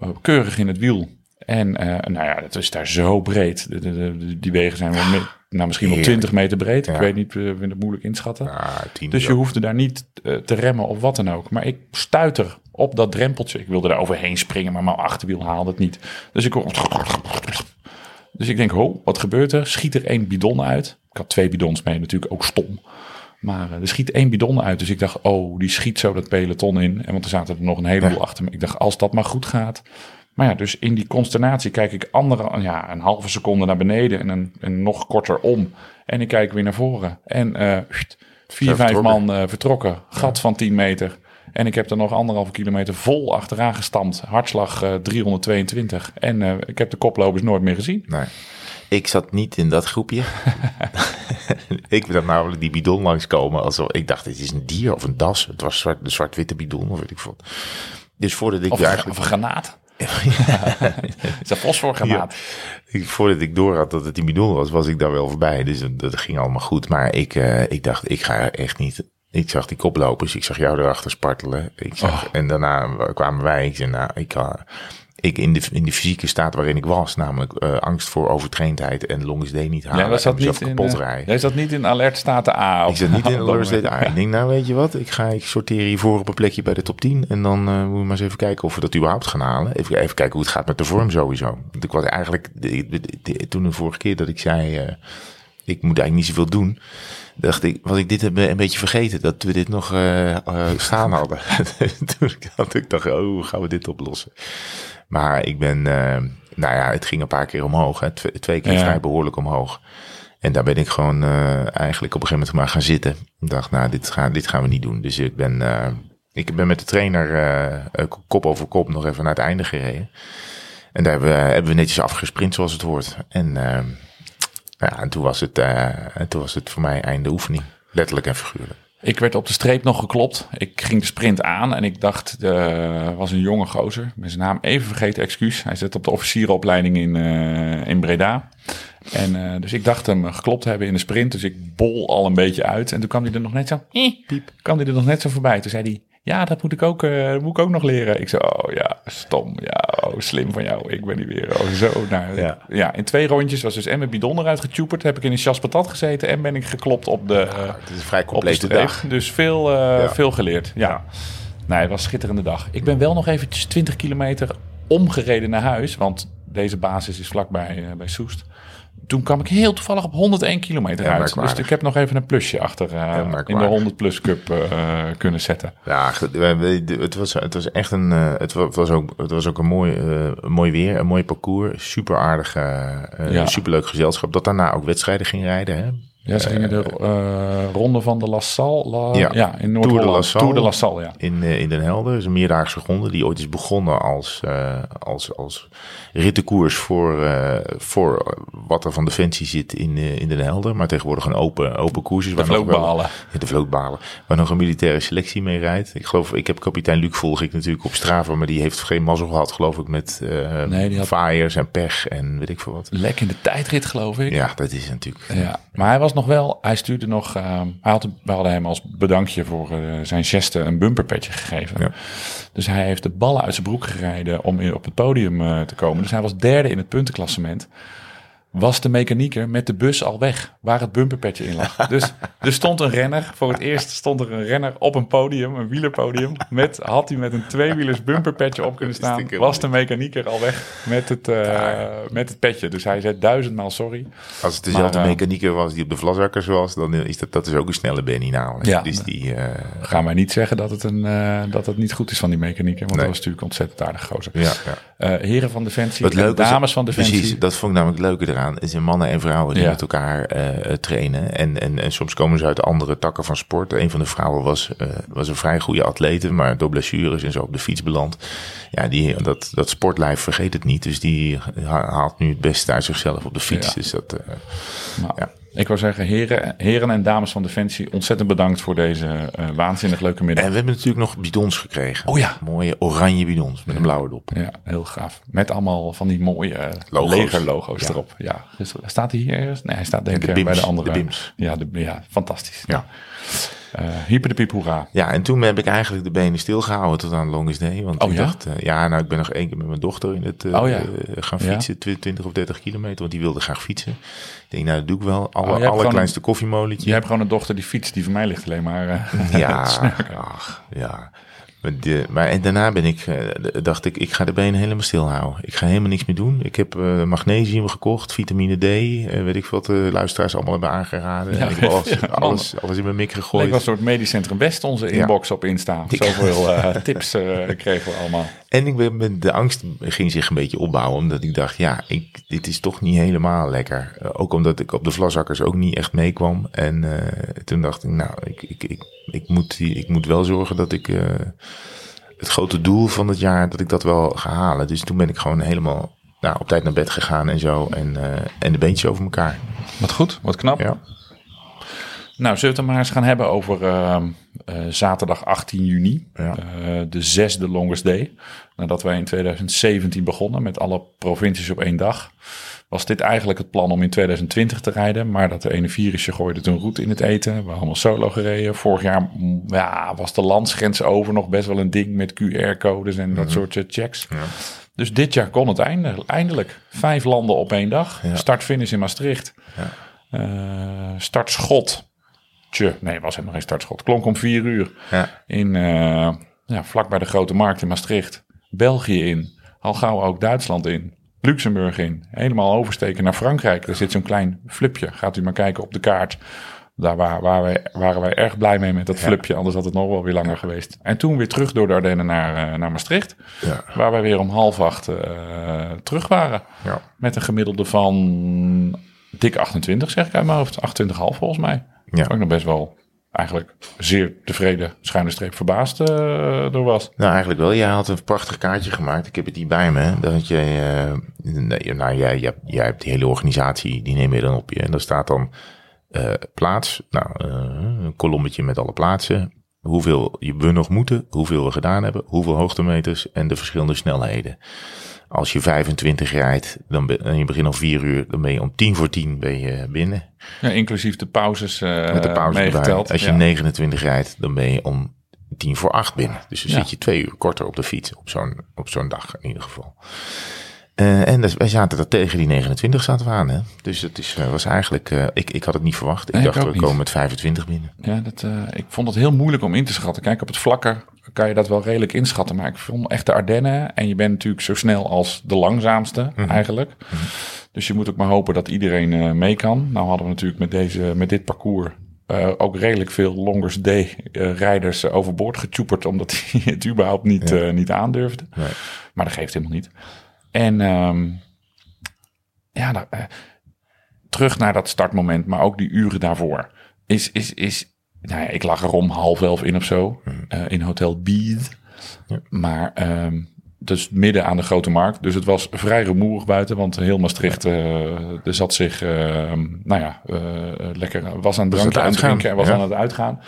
Uh, keurig in het wiel. En uh, nou ja, het is daar zo breed. De, de, de, die wegen zijn wel me, nou, misschien wel 20 meter breed. Ik weet niet, we vinden het moeilijk inschatten. Ah, Dus je zo. hoefde daar niet uh, te remmen of wat dan ook. Maar ik stuiter op dat drempeltje. Ik wilde daar overheen springen, maar mijn achterwiel haalde het niet. Dus ik... Dus ik denk, ho, wat gebeurt er? Schiet er één bidon uit. Ik had twee bidons mee, natuurlijk ook stom. Maar uh, er schiet één bidon uit. Dus ik dacht, oh, die schiet zo dat peloton in. En want er zaten er nog een heleboel Ja. achter me. Ik dacht, als dat maar goed gaat. Maar ja, dus in die consternatie kijk ik andere, ja, een halve seconde naar beneden en, een, en nog korter om. En ik kijk weer naar voren. En uh, vier, vijf man uh, vertrokken. Gat van 10 meter. En ik heb er nog anderhalve kilometer vol achteraan gestampt. Hartslag uh, 322. En ik heb de koplopers nooit meer gezien. Nee. Ik zat niet in dat groepje. *laughs* ik ben namelijk die bidon langskomen. Alsof, ik dacht, dit is een dier of een das. Het was zwart, de zwart-witte bidon of weet ik veel. Dus voordat ik Of, eigenlijk... of een granaat. *laughs* Het *laughs* is een fosforgranaat. Ik, voordat ik door had dat het die bidon was, was ik daar wel voorbij. Dus dat, ging allemaal goed. Maar ik, uh, ik dacht, ik ga echt niet. Ik zag die koplopers, ik zag jou erachter spartelen. Ik zag, Oh. En daarna kwamen wij. Ik zei, nou, ik, ik in de, in de fysieke staat waarin ik was, namelijk eh, angst voor overtraindheid en longus D niet halen. Was dat mezelf niet in, kapot eh, rijden. jij zat niet in alert staten A? Ik of- zat niet in *laughs* dat moment. State A. Ik denk, nou weet je wat, ik ga ik sorteer hiervoor op een plekje bij de top 10. En dan eh moet je maar eens even kijken of we dat überhaupt gaan halen. Even, even kijken hoe het gaat met de vorm sowieso. Want ik was eigenlijk, de- de- de- toen de vorige keer dat ik zei, ik moet eigenlijk niet zoveel doen. Dacht ik, was ik dit een, een beetje vergeten, dat we dit nog eh, staan hadden. *laughs* toen ik, had ik dacht, oh, hoe gaan we dit oplossen? Maar ik ben, eh, nou ja, het ging een paar keer omhoog. Hè, twee, twee keer Ja. vrij behoorlijk omhoog. En daar ben ik gewoon eh, eigenlijk op een gegeven moment maar gaan zitten. Ik dacht, nou, dit, gaan dit gaan we niet doen. Dus ik ben, eh, ik ben met de trainer kop over kop nog even naar het einde gereden. En daar hebben we, hebben we netjes afgesprint zoals het hoort. En, ja, en toen, was het, en toen was het voor mij einde oefening. Letterlijk en figuurlijk. Ik werd op de streep nog geklopt. Ik ging de sprint aan en ik dacht, er was een jonge gozer. Ben zijn naam even vergeten, excuus. Hij zit op de officierenopleiding in, eh, in Breda. En eh, dus ik dacht hem geklopt te hebben in de sprint. Dus ik bol al een beetje uit. En toen kwam hij er nog net zo, eh, piep, kwam hij er nog net zo voorbij. Toen zei hij, ja, dat moet ik ook, eh, moet ik ook nog leren. Ik zei, oh ja, stom. Ja, oh, slim van jou. Ik ben niet weer oh, zo. Nou, Ja. ja. in twee rondjes was dus en mijn bidon eruit getuberd. Heb ik in een chas patat gezeten en ben ik geklopt op de... Het is een vrij complete dag. Dus veel, eh, Ja. veel geleerd. Ja. Nee, het was een schitterende dag. Ik ben wel nog eventjes 20 kilometer omgereden naar huis. Want deze basis is vlakbij eh, bij Soest. Toen kwam ik heel toevallig op 101 kilometer uit. Dus ik heb nog even een plusje achter eh, in de 100 plus cup eh, kunnen zetten. Ja, het was, het was echt een, het wa- het was ook, het was ook een mooi, een mooi weer, een mooi parcours, super aardig, Ja. super leuk gezelschap. Dat daarna ook wedstrijden ging rijden, hè? Ja, ze gingen de eh, ronde van de La Salle. La- Ja. ja. in Tour de La Noord-Holland. Salle. Tour de La Salle, ja. In, eh, in Den Helder. Is een meerdaagse ronde die ooit is begonnen als, eh, als, als rittenkoers voor, eh, voor wat er van Defensie zit in, eh, in Den Helder. Maar tegenwoordig een open, open koers is. De vlootbalen. Ja, de vlootbalen. Waar nog een militaire selectie mee rijdt. Ik geloof, ik heb kapitein Luc volg ik natuurlijk op Strava, maar die heeft geen mazzel gehad, geloof ik, met eh Nee, die had- en pech en weet ik veel wat. Lek in de tijdrit, geloof ik. Ja, dat is natuurlijk. Ja, maar hij was nog wel, hij stuurde nog, ehm, hij had, we hadden hem als bedankje voor eh, zijn geste een bumperpetje gegeven. Ja. Dus hij heeft de ballen uit zijn broek gereden om in, op het podium eh, te komen. Dus hij was derde in het puntenklassement. Was de mechanieker met de bus al weg, waar het bumperpetje in lag. *laughs* Dus er stond een renner, voor het eerst stond er een renner op een podium, een wielerpodium. Met, had hij met een tweewielers bumperpetje op kunnen *laughs* staan, was de mechanieker al weg met het, eh, met het petje. Dus hij zei duizendmaal sorry. Als het dezelfde Maar, eh, mechanieker was die op de vlasakkers was, dan is dat, dat is ook een snelle Benny namelijk. Ja. Dus die, eh, Ga mij niet zeggen dat het, een, dat het niet goed is van die mechanieker. Want Nee. dat was natuurlijk ontzettend aardig gozer. ja, ja. Eh, heren van Defensie, Wat en leuk is- dames van Defensie. Precies, dat vond ik namelijk het leuke eraan. Het zijn mannen en vrouwen die Ja. met elkaar eh, eh, trainen. En, en, en soms komen ze uit andere takken van sport. Een van de vrouwen was, was een vrij goede atlete, maar door blessures en zo op de fiets beland. Ja, die, dat, dat sportlijf vergeet het niet. Dus die ha- haalt nu het beste uit zichzelf op de fiets. Ja. Dus dat, Nou, Ja. Ik wou zeggen, heren, heren en dames van Defensie, ontzettend bedankt voor deze eh, waanzinnig leuke middag. En we hebben natuurlijk nog bidons gekregen. Oh ja. Mooie oranje bidons met een blauwe dop. Ja, heel gaaf. Met allemaal van die mooie eh, Logo's. legerlogo's Ja. erop. Ja, staat hij hier eerst? Nee, hij staat denk de ik eh, bij de andere. de Bims. Ja, de, ja, fantastisch. Ja. Hyper de piep, hoera. Ja, en toen heb ik eigenlijk de benen stilgehouden tot aan Longest Day. Want Oh ik ja? dacht, eh, ja, nou, ik ben nog één keer met mijn dochter in het eh, Oh ja. eh, gaan fietsen. tw- 20 of 30 kilometer, want die wilde graag fietsen. Ik denk, nou, dat doe ik wel. Alle, Oh, allerkleinste koffiemolentje. Je hebt gewoon een dochter die fietst, die van mij ligt alleen maar. eh, Ja, *laughs* ach, ja. Maar, de, maar en daarna ben ik, eh, dacht ik, ik ga de benen helemaal stil houden. Ik ga helemaal niks meer doen. Ik heb eh, magnesium gekocht, vitamine D, eh, weet ik wat de luisteraars allemaal hebben aangeraden. Ja, ik heb alles, *laughs* ja, alles, alles in mijn mik gegooid. wel een soort medisch centrum West, onze inbox op Insta. Zoveel eh, *laughs* tips kregen we allemaal. En ik ben, de angst ging zich een beetje opbouwen, omdat ik dacht, ja, ik, dit is toch niet helemaal lekker. Eh, ook omdat ik op de vlasakkers ook niet echt meekwam. En eh, toen dacht ik, nou, ik, ik, ik, ik, moet, ik moet wel zorgen dat ik eh, het grote doel van het jaar, dat ik dat wel ga halen. Dus toen ben ik gewoon helemaal nou, op tijd naar bed gegaan en zo. En, en de beentjes over elkaar. Wat goed, wat knap. Ja. Nou, zullen we het dan maar eens gaan hebben over eh, eh, zaterdag 18 juni. Ja. Eh, de zesde longest day. Nadat wij in 2017 begonnen met alle provincies op één dag. was dit eigenlijk het plan om in 2020 te rijden. Maar dat de ene virusje gooide toen roet in het eten. We hebben allemaal solo gereden. Vorig jaar mm, ja, was de landsgrens over nog best wel een ding met QR-codes en dat soort eh, checks. Ja. Dus dit jaar kon het einde, eindelijk. Vijf landen op één dag. Start-finish in Maastricht. Ja. Eh, startschot. Tje, nee, was helemaal geen startschot. Klonk om vier uur. Ja. In, eh, ja, vlak bij de Grote Markt in Maastricht. België in. Al gauw ook Duitsland in. Luxemburg in. Helemaal oversteken naar Frankrijk. Er zit zo'n klein flipje. Gaat u maar kijken op de kaart. Daar waren, waren, wij, waren wij erg blij mee met dat Ja. flipje. Anders had het nog wel weer langer geweest. En toen weer terug door de Ardennen naar, eh, naar Maastricht. Ja. Waar wij weer om half acht eh, terug waren. Ja. Met een gemiddelde van dik 28, zeg ik uit mijn hoofd. 28,5 volgens mij. Ja. Ook nog best wel eigenlijk zeer tevreden, schuine streep verbaasd eh door was. Nou, eigenlijk wel. Jij had een prachtig kaartje gemaakt. Ik heb het niet bij me. Dat jij, eh, nee, nou, jij, jij, jij hebt die hele organisatie, die neem je dan op je. En daar staat dan eh, plaats, nou, een kolommetje met alle plaatsen. Hoeveel we nog moeten, hoeveel we gedaan hebben, hoeveel hoogtemeters en de verschillende snelheden. Als je 25 rijdt dan ben, en je begint om 4 uur, dan ben je om 10 voor 10 ben je binnen. Ja, inclusief de pauzes eh Met de pauze meegeteld. Als je ja. 29 rijdt, dan ben je om tien voor acht binnen. Dus dan Ja. zit je twee uur korter op de fiets op zo'n, op zo'n dag in ieder geval. Eh, en dus, wij zaten er tegen die 29 zaten we aan. Hè? Dus het is, eh, was eigenlijk, eh, ik, ik had het niet verwacht. Ik Nee, ik dacht ook we niet. komen met 25 binnen. Ja, dat, ik vond het heel moeilijk om in te schatten. Kijk, op het vlakke kan je dat wel redelijk inschatten. Maar ik vond echt de Ardennen. En je bent natuurlijk zo snel als de langzaamste eigenlijk. Dus je moet ook maar hopen dat iedereen mee kan. Nou hadden we natuurlijk met, deze, met dit parcours... ook redelijk veel Longers D-rijders overboord getjoeperd... omdat die *laughs* het überhaupt niet, Ja. niet aandurfden. Nee. Maar dat geeft helemaal niet. En ehm, ja, nou, eh, terug naar dat startmoment, maar ook die uren daarvoor. Is, is, is, nou ja, ik lag er om half elf in of zo, eh, in Hotel. Ja. Maar ehm dus midden aan de grote markt. Dus het was vrij rumoerig buiten, want heel Maastricht eh, er zat zich, ehm, nou ja, lekker, was aan het Was aan dranken het uitdrinken en was ja. aan het uitgaan.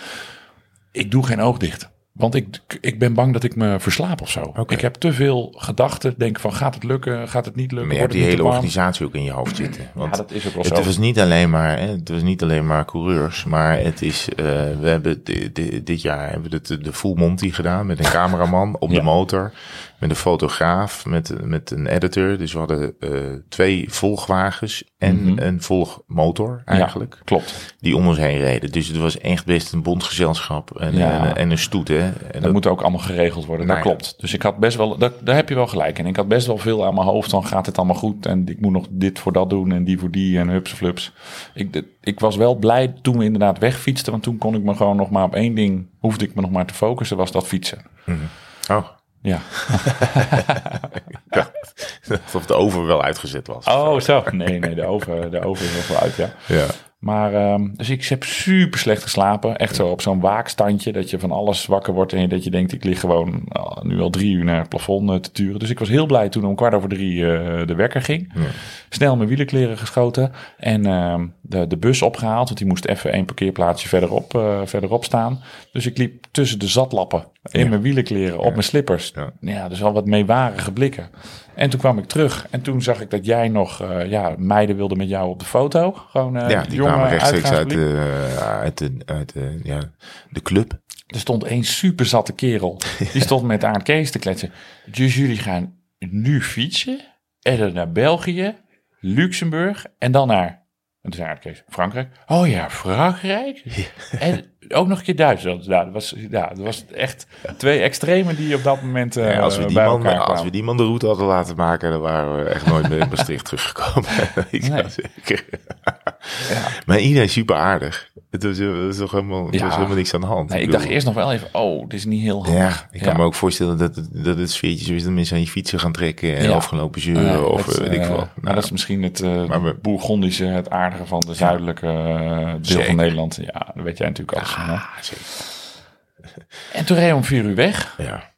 Ik doe geen oog dicht. Want ik, ik ben bang dat ik me verslaap of zo. Ik heb te veel gedachten. Denk van, gaat het lukken? Gaat het niet lukken? Maar je hebt die hele organisatie ook in je hoofd zitten. Want Ja, dat is ook wel het zo. was niet alleen maar, het was niet alleen maar coureurs, maar het is, eh, we hebben di- di- dit jaar hebben we de, de full Monty gedaan met een *laughs* cameraman op Ja. de motor, met een fotograaf, met, met een editor. Dus we hadden eh, twee volgwagens en Mhm. een volgmotor eigenlijk, Ja, klopt. die om ons heen reden. Dus het was echt best een bondgezelschap en, Ja. en, en een stoet. Hè. En Dat, dat, moet ook allemaal geregeld worden. Nou dat ja. klopt. Dus ik had best wel, dat, daar heb je wel gelijk in. Ik had best wel veel aan mijn hoofd van gaat het allemaal goed en ik moet nog dit voor dat doen en die voor die en hups flups. Ik, ik was wel blij toen we inderdaad wegfietsten, want toen kon ik me gewoon nog maar op één ding, hoefde ik me nog maar te focussen, was dat fietsen. oh, Ja. *laughs* of de over wel uitgezet was. Oh, zo. Nee, nee, de oven, de oven is nog wel uit, ja. Ja. Maar, ehm, dus ik heb super slecht geslapen. Echt zo op zo'n waakstandje. Dat je van alles wakker wordt. En dat je denkt, ik lig gewoon ah, nu al drie uur naar het plafond eh, te turen. Dus ik was heel blij toen om kwart over drie eh, de wekker ging. Ja. Snel mijn wielenkleren geschoten. En ehm, de, de bus opgehaald. Want die moest even één parkeerplaatsje verderop, eh, verderop staan. Dus ik liep tussen de zatlappen in Ja. mijn wielenkleren op mijn slippers. Ja. Ja. dus al wat meewarige blikken. En toen kwam ik terug. En toen zag ik dat jij nog eh, ja, meiden wilde met jou op de foto. Gewoon eh Ja, die kwamen rechtstreeks uit, de, uit, de, uit de, ja, de club. Er stond één super zatte kerel. *laughs* Die stond met Aard Kees te kletsen. Dus jullie gaan nu fietsen. En dan naar België, Luxemburg en dan naar... En toen zei Frankrijk. Oh ja, Frankrijk. En ook nog een keer Duitsland. Nou, dat, was, ja, dat was echt twee extremen die op dat moment eh Ja, als, we die man, als we die man de route hadden laten maken, dan waren we echt nooit meer in Maastricht teruggekomen. *laughs* *laughs* Nee. zeker. Ja. Maar iedereen super aardig. Het was, het was toch helemaal, Ja. was helemaal niks aan de hand. Nee, ik dacht eerst nog wel even, oh, dit is niet heel handig. Ja, ik kan Ja. me ook voorstellen dat het, dat het sfeertje zo is dat mensen aan je fietsen gaan trekken en Ja. afgelopen zeuren Nee, of dat, weet ik eh, veel. nou, dat is misschien het eh Maar we- Bourgondische, het aardige van de zuidelijke eh, deel Zeker. van Nederland. Ja, dat weet jij natuurlijk hè? ah, zeker. En toen reed om vier uur weg. Ja,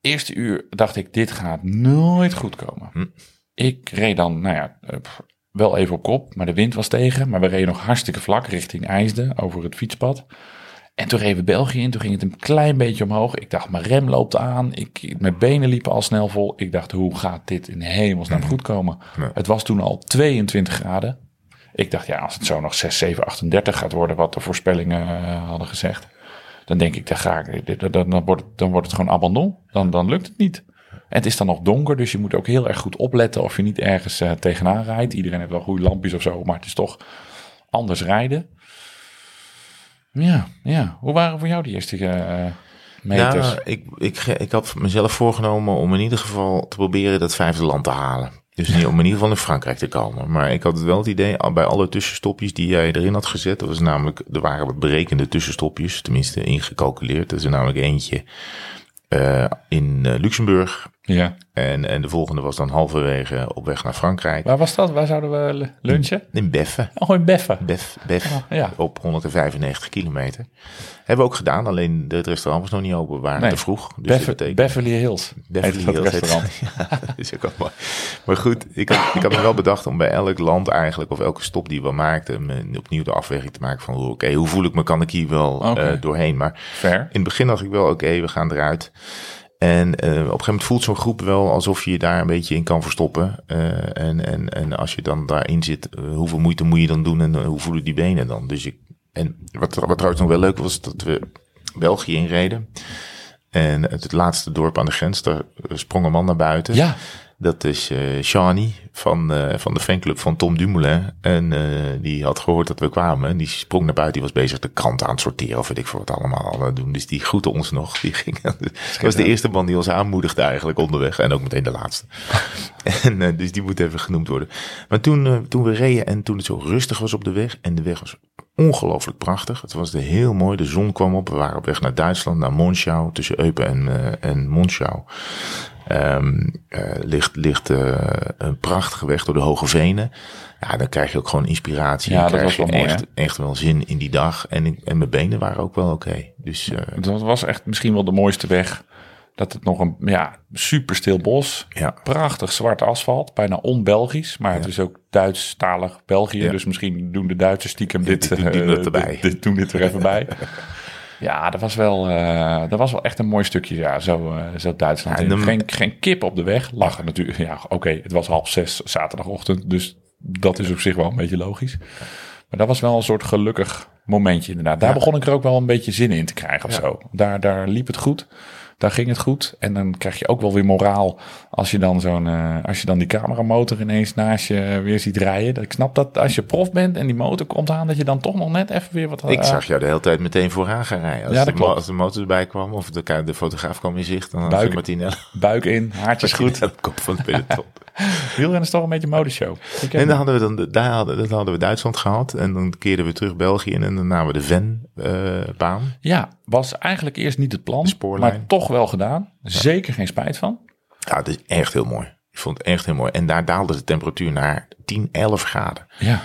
Eerste uur dacht ik, dit gaat nooit goed komen. Hm. Ik reed dan, nou ja, eh, wel even op kop, maar de wind was tegen. Maar we reden nog hartstikke vlak richting IJsden over het fietspad. En toen reed we België in, toen ging het een klein beetje omhoog. Ik dacht, mijn rem loopt aan. Ik, mijn benen liepen al snel vol. Ik dacht, hoe gaat dit in hemelsnaam goed komen? Ja. Het was toen al 22 graden. Ik dacht, ja, als het zo nog 6, 7, 38 gaat worden, wat de voorspellingen eh, hadden gezegd. Dan denk ik, dan, ga ik, dan, dan, dan, wordt, het- dan wordt het gewoon abandon. Dan, dan lukt het niet. Het is dan nog donker, dus je moet ook heel erg goed opletten of je niet ergens eh, tegenaan rijdt. Iedereen heeft wel goede lampjes of zo, maar het is toch anders rijden. Ja, ja. Hoe waren voor jou die eerste eh, meters? Ja, ik, ik, ik had mezelf voorgenomen om in ieder geval te proberen dat vijfde land te halen. Dus niet om in ieder geval in Frankrijk te komen. Maar ik had wel het idee, bij alle tussenstopjes die jij erin had gezet, dat was namelijk, er waren wat berekende tussenstopjes, tenminste ingecalculeerd. Er is er namelijk eentje eh, in Luxemburg. Ja. En, en de volgende was dan halverwege op weg naar Frankrijk. Waar was dat? Waar zouden we lunchen? In Beffe. Oh, in Beffen. Bef, Bef Ah, ja. op 195 kilometer. Hebben we ook gedaan, alleen het restaurant was nog niet open. We waren Nee. te vroeg. Dus betekent- Beverly Hills. Beverly Hills. restaurant. *laughs* Ja, dat is ook mooi. Maar goed, ik had, ik had me wel bedacht om bij elk land eigenlijk, of elke stop die we maakten, me opnieuw de afweging te maken van, oké, hoe voel ik me, kan ik hier wel eh, doorheen? Maar Fair. in het begin dacht ik wel, oké, we gaan eruit. En eh, op een gegeven moment voelt zo'n groep wel alsof je je daar een beetje in kan verstoppen. Eh, en, en, en als je dan daarin zit, eh, hoeveel moeite moet je dan doen en hoe voelen die benen dan? Dus ik, en wat, wat trouwens nog wel leuk was, dat we België inreden. En het laatste dorp aan de grens, daar sprong een man naar buiten. Ja. Dat is eh Shani van, eh, van de fanclub van Tom Dumoulin. En eh, die had gehoord dat we kwamen. En die sprong naar buiten. Die was bezig de krant aan het sorteren. Of weet ik voor wat allemaal aan het doen. Dus die groette ons nog. Die ging, *laughs* dat was de eerste man die ons aanmoedigde eigenlijk onderweg. En ook meteen de laatste. *laughs* en, dus die moet even genoemd worden. Maar toen, toen we reden en toen het zo rustig was op de weg. En de weg was ongelooflijk prachtig. Het was de heel mooi. De zon kwam op. We waren op weg naar Duitsland, naar Monschau. Tussen Eupen en, en Monschau. Ehm, eh, ligt ligt eh, een prachtige weg door de Hoge Venen. Ja, dan krijg je ook gewoon inspiratie. Ja, dat krijg je mooi, echt, echt wel zin in die dag. En, ik- en mijn benen waren ook wel oké. Dus eh, Dat was echt misschien wel de mooiste weg. Dat het nog een ja, super stil bos. ja, Prachtig zwart asfalt. Bijna on-Belgisch. Maar het is ook Duits-talig België. Ja. Dus misschien doen de Duitsers stiekem dit, eh, erbij. dit- doen dit er even bij. *laughs* Ja, dat was wel, eh, dat was wel echt een mooi stukje. Ja, zo, eh, zo Duitsland. Ja, in. en dan- geen, geen kip op de weg. Lachen natuurlijk. Ja, oké. het was half zes zaterdagochtend. Dus dat is op zich wel een beetje logisch. Maar dat was wel een soort gelukkig momentje inderdaad. Daar Ja. begon ik er ook wel een beetje zin in te krijgen of zo. Daar, daar liep het goed. Daar ging het goed. En dan krijg je ook wel weer moraal als je dan zo'n, eh, als je dan die cameramotor ineens naast je weer ziet rijden. Ik snap dat als je prof bent en die motor komt aan, dat je dan toch nog net even weer wat. ik eh, zag jou de hele tijd meteen vooraan gaan rijden. Als, Ja, de, dat klopt. als de motor erbij kwam of de, de fotograaf kwam in zicht, dan Buik. je Martinelli *laughs* buik in, haartjes goed. op kop van het peloton. *laughs* Wielrennen is toch een beetje een modeshow. Ik En dan hadden we dan, daar hadden, dan hadden we Duitsland gehad. En dan keerden we terug België in. En dan namen we de Ven-baan. Ja, was eigenlijk eerst niet het plan, Spoorlijn. maar toch wel gedaan. Zeker geen spijt van. ja, dat is echt heel mooi. Ik vond het echt heel mooi. En daar daalde de temperatuur naar 10, 11 graden. Ja,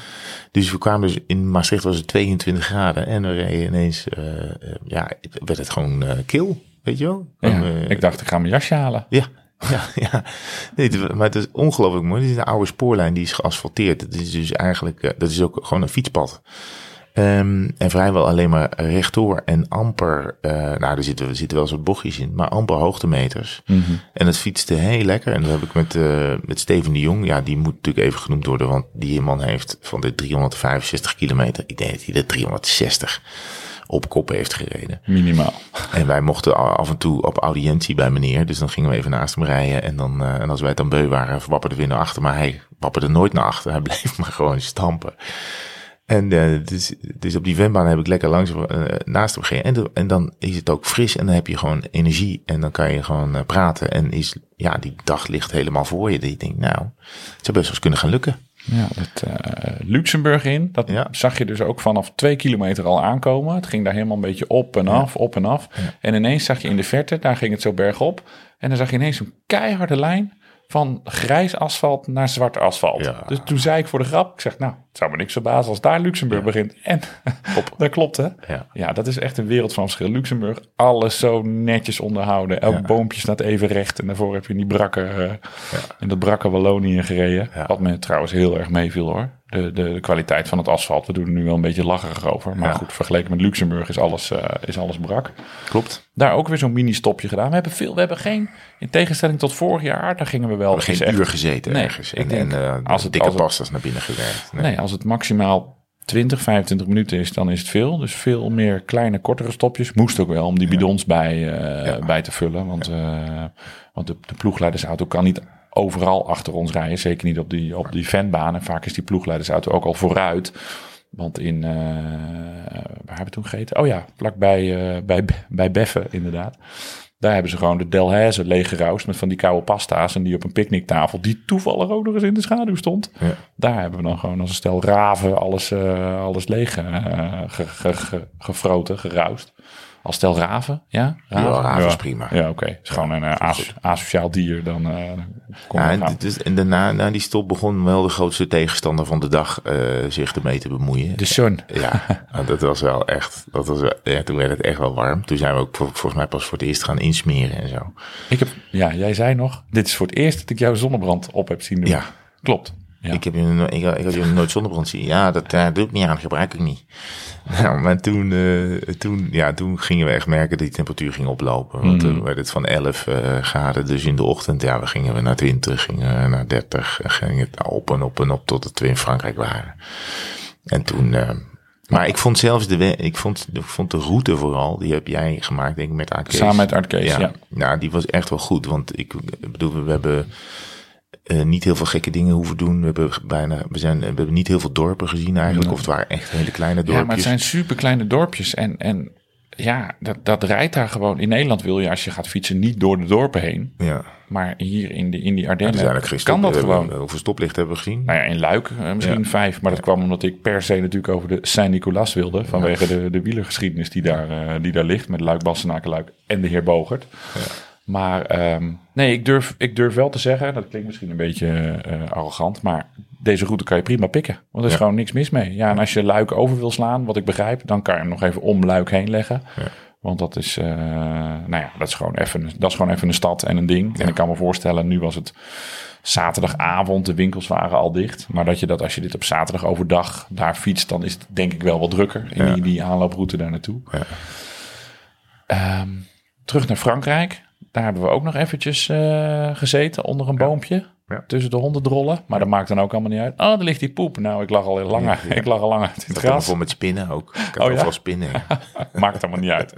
Dus we kwamen dus in Maastricht was het 22 graden. En we reden ineens, eh, eh, ja, werd het gewoon eh kil. Weet je wel? ja. Ik dacht ik ga mijn jasje halen. Ja, *laughs* ja, ja. Nee, het- maar het is ongelooflijk mooi. Dit is een oude spoorlijn die is geasfalteerd. Het is dus eigenlijk, dat is ook gewoon een fietspad. Ehm, en vrijwel alleen maar rechtdoor en amper, eh, nou er zitten, er zitten wel zo'n bochtjes in, maar amper hoogtemeters. En het fietste heel lekker. En dat heb ik met, eh, met Steven de Jong, ja die moet natuurlijk even genoemd worden, want die man heeft van de 365 kilometer, ik denk dat hij de 360 op kop heeft gereden. Minimaal. En wij mochten af en toe op audiëntie bij meneer. Dus dan gingen we even naast hem rijden. En, dan, eh, en als wij het dan beu waren, wapperden we weer naar achter. Maar hij wapperde nooit naar achter. Hij *laughs* bleef maar gewoon stampen. En dus, dus op die wembaan heb ik lekker langs eh, naast hem. En, de- en dan is het ook fris en dan heb je gewoon energie. En dan kan je gewoon eh, praten. En is, ja, die dag ligt helemaal voor je. Dat je denkt, nou, het zou best wel eens kunnen gaan lukken. Ja, het Luxemburg in. Dat Ja. zag je dus ook vanaf twee kilometer al aankomen. Het ging daar helemaal een beetje op en af, op en af. En ineens zag je in de verte, daar ging het zo bergop. En dan zag je ineens een keiharde lijn van grijs asfalt naar zwart asfalt. Ja. Dus toen zei ik voor de grap, ik zeg nou, het zou me niks verbazen als daar Luxemburg begint. En *laughs* dat klopt hè. Ja. Ja, dat is echt een wereld van verschil. Luxemburg, alles zo netjes onderhouden. Elk boompje staat even recht. En daarvoor heb je in die brakke, eh, in dat brakke Wallonië gereden. Wat me trouwens heel erg meeviel hoor. De, de, de kwaliteit van het asfalt. We doen er nu wel een beetje lacherig over. Maar Ja. goed, vergeleken met Luxemburg is alles, eh, is alles brak. Klopt. Daar ook weer zo'n mini-stopje gedaan. We hebben veel, we hebben geen, in tegenstelling tot vorig jaar, daar gingen we wel We geen echt- uur gezeten Nee, ergens. ik En, denk, en eh, als het- dikke pastas naar binnen gewerkt. Nee. Nee, als het maximaal 20, 25 minuten is, dan is het veel. Dus veel meer kleine, kortere stopjes. Moest ook wel om die bidons bij, eh, Ja. bij te vullen. Want, want de, de ploegleidersauto kan niet overal achter ons rijden. Zeker niet op die, op die fanbanen. Vaak is die ploegleidersauto ook al vooruit. Want in, eh, waar hebben we toen gegeten? Oh ja, vlakbij eh, bij, bij Beffen inderdaad. Daar hebben ze gewoon de Delhaize leeggeroust met van die koude pasta's. En die op een picknicktafel, die toevallig ook nog eens in de schaduw stond. Ja. Daar hebben we dan gewoon als een stel raven alles, eh, alles leeg ge, ge, ge- gefroten, geroust. Als stel raven, ja? Ja, raven is prima. Ja, oké. Is gewoon een as- asociaal dier. Dan, kon Ja, het en, daarna, na die stop begon wel de grootste tegenstander van de dag eh, zich ermee te bemoeien. De sun. Ja, dat was wel echt. Dat was, wel- ja, toen werd het echt wel warm. Toen zijn we ook vol- volgens mij pas voor het eerst gaan insmeren en zo. Ik heb, ja, jij zei nog, dit is voor het eerst dat ik jouw zonnebrand op heb zien doen. Ja. Klopt. Ja. Ik, heb ik, ik had je nooit zonnebrand zien. Ja, dat eh, doe ik niet aan, gebruik ik niet. *laughs* Nou, maar toen, eh, toen, ja, toen gingen we echt merken dat die temperatuur ging oplopen. Want Mhm. toen werd het van 11 eh, graden. Dus in de ochtend, ja, we gingen we naar 20, gingen we naar 30. En ging het op en op en op totdat we in Frankrijk waren. En toen, eh, maar ik vond zelfs de, ik vond, ik vond de route vooral, die heb jij gemaakt, denk ik, met Kees. Samen met Art Kees, ja. Nou, die was echt wel goed. Want ik bedoel, we hebben eh, niet heel veel gekke dingen hoeven doen. We hebben bijna, we zijn, we hebben niet heel veel dorpen gezien eigenlijk. Of het waren echt hele kleine dorpjes. Ja, maar het zijn super kleine dorpjes. En, en ja, dat, dat rijdt daar gewoon. In Nederland wil je als je gaat fietsen niet door de dorpen heen. Ja. Maar hier in, de, in die Ardennen kan dat gewoon. hebben- Hoeveel stoplichten hebben we gezien? Nou ja, in Luik eh, misschien Ja. vijf. Maar dat kwam omdat ik per se natuurlijk over de Saint-Nicolas wilde. Vanwege de, de wielergeschiedenis die daar, eh, die daar ligt. Met Luik, Bastenaken, Luik en de heer Bogert. Maar ehm, nee, ik durf, ik durf wel te zeggen. Dat klinkt misschien een beetje eh, arrogant. Maar deze route kan je prima pikken. Want er is Ja. gewoon niks mis mee. Ja, en als je Luik over wil slaan, wat ik begrijp. Dan kan je hem nog even om Luik heen leggen. Ja. Want dat is, eh, nou ja, dat is, gewoon even, dat is gewoon even een stad en een ding. En ik kan me voorstellen, nu was het zaterdagavond, de winkels waren al dicht. Maar dat je dat als je dit op zaterdag overdag daar fietst, dan is het denk ik wel wat drukker in die, die aanlooproute daar naartoe. Ja. Ehm, terug naar Frankrijk. Daar hebben we ook nog eventjes eh, gezeten onder een boompje. Ja. Tussen de hondendrollen. Maar dat maakt dan ook allemaal niet uit. Oh, daar ligt die poep. Nou, ik lag al heel lang, *laughs* ik lag al lang uit het Dat gras. vol met spinnen ook. Ik had Oh, ja? spinnen. *laughs* Maakt allemaal niet uit.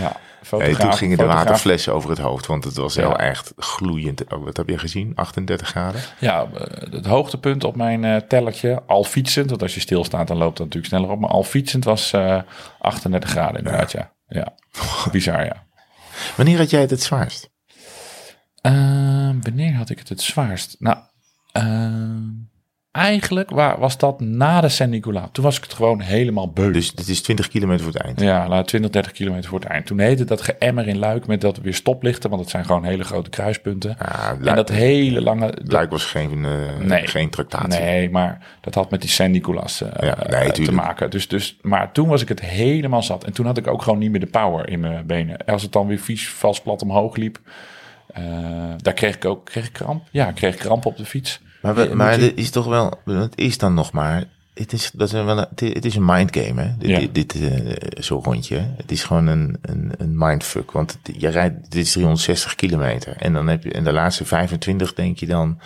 Ja, Hey, toen gingen de fotograaf- waterflessen over het hoofd. Want het was Ja. wel echt gloeiend. Oh, wat heb je gezien? 38 graden? Ja, eh, het hoogtepunt op mijn eh, tellertje, al fietsend, want als je stilstaat dan loopt dat natuurlijk sneller op, maar al fietsend was eh 38 graden inderdaad, ja. Ja, bizar ja. Wanneer had jij het het zwaarst? Eh, wanneer had ik het het zwaarst? Nou, eh, eigenlijk wa- was dat na de Saint-Nicolas. Toen was ik het gewoon helemaal beu. Dus dit is 20 kilometer voor het eind. Ja, laat 20, 30 kilometer voor het eind. Toen heette dat geëmmer in Luik met dat weer stoplichten, want het zijn gewoon hele grote kruispunten. Ja, en dat hele lange... Luik was geen, eh, Nee. geen tractatie. Nee, maar dat had met die Saint-Nicolas eh, Ja, nee, eh, te maken. Dus, dus, maar toen was ik het helemaal zat. En toen had ik ook gewoon niet meer de power in mijn benen. Als het dan weer vies vast plat omhoog liep, eh, daar kreeg ik ook kreeg ik kramp. Ja, ik kreeg kramp op de fiets. Maar, we, maar is toch wel, het is dan nog maar, het is, dat is wel een, het is- een mindgame, hè? Dit, Ja. dit, dit, eh, zo'n rondje. Het is gewoon een, een, een mindfuck, want het- je rijdt, dit is 360 kilometer. En dan heb je, in de laatste 25 denk je dan,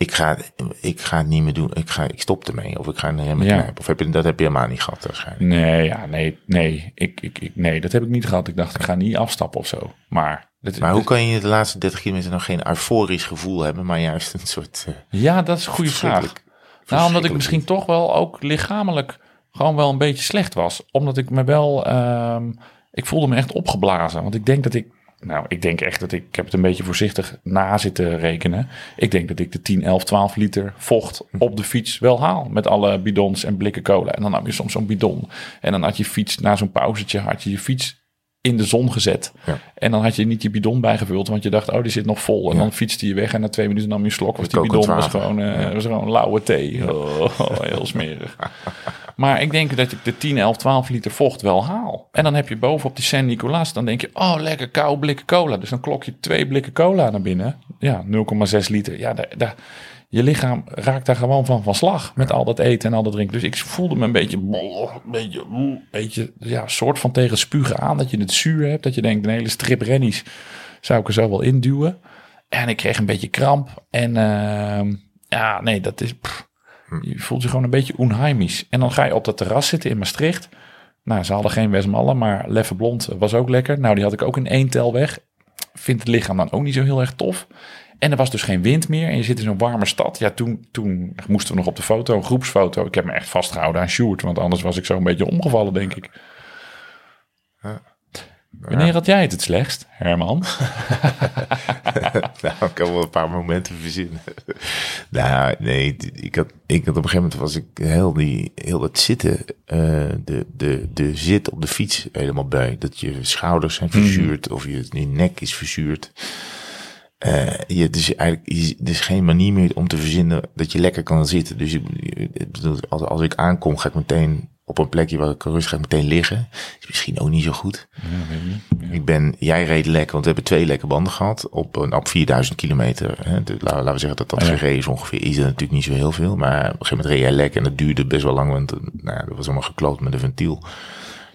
ik ga, ik ga het niet meer doen, ik, ga, ik stop ermee, of ik ga een remmen Ja. knijpen. Of heb je, dat heb je helemaal niet gehad waarschijnlijk. Nee, ja, nee, nee, ik, ik, ik, nee, dat heb ik niet gehad. Ik dacht, ik ga niet afstappen of zo. Maar, Maar hoe kan je de laatste 30 kilometer nog geen euforisch gevoel hebben, maar juist een soort... eh, ja, dat is een goede vraag. Nou, omdat ik misschien toch wel ook lichamelijk gewoon wel een beetje slecht was. Omdat ik me wel, ehm, ik voelde me echt opgeblazen. Want ik denk dat ik, nou, ik denk echt dat ik, ik heb het een beetje voorzichtig na zitten rekenen. Ik denk dat ik de 10, 11, 12 liter vocht op de fiets wel haal. Met alle bidons en blikken cola. En dan nam je soms zo'n bidon. En dan had je fiets, na zo'n pauzetje, had je je fiets in de zon gezet. Ja. En dan had je niet je bidon bijgevuld, want je dacht, oh, die zit nog vol. En Ja. dan fietste je weg en na twee minuten nam je een slok. Was die bidon was gewoon, eh, was gewoon lauwe thee. Oh, heel smerig. Maar ik denk dat ik de 10, 11, 12 liter vocht wel haal. En dan heb je bovenop die Saint-Nicolas, dan denk je, oh, lekker koude blikken cola. Dus dan klok je twee blikken cola naar binnen. Ja, 0,6 liter. Ja, daar, daar, je lichaam raakt daar gewoon van van slag met al dat eten en al dat drinken. Dus ik voelde me een beetje, een beetje, een beetje, ja, soort van tegen spugen aan. Dat je het zuur hebt, dat je denkt, een hele strip rennies zou ik er zo wel induwen. En ik kreeg een beetje kramp. En uh, ja, nee, dat is, pff, je voelt je gewoon een beetje onheimisch. En dan ga je op dat terras zitten in Maastricht. Nou, ze hadden geen Westmallen, maar Leffe Blond was ook lekker. Nou, die had ik ook in één tel weg. Vindt het lichaam dan ook niet zo heel erg tof. En er was dus geen wind meer. En je zit in zo'n warme stad. Ja, toen, toen moesten we nog op de foto, een groepsfoto. Ik heb me echt vastgehouden aan Sjoerd. Want anders was ik zo een beetje omgevallen, denk ik. Ja. Wanneer had jij het het slechtst, Herman? *laughs* nou, ik kan wel een paar momenten verzinnen. *laughs* nou, nee, ik had, ik had op een gegeven moment was ik heel, die, heel het zitten, uh, de, de, de zit op de fiets helemaal bij. Dat je schouders zijn verzuurd of je, je nek is verzuurd. Uh, je, dus eigenlijk, je, er is geen manier meer om te verzinnen dat je lekker kan zitten. Dus ik, bedoel, als, als ik aankom, ga ik meteen op een plekje waar ik rustig meteen liggen. Is misschien ook niet zo goed. Ja, weet ja. Ik ben, jij reed lekker, want we hebben twee lekke banden gehad op, een, op 4000 kilometer. Hè. De, laten, laten we zeggen dat dat ja. is ongeveer. Is er natuurlijk niet zo heel veel, maar op een gegeven moment reed jij lekker en dat duurde best wel lang, want nou, dat was allemaal gekloot met een ventiel.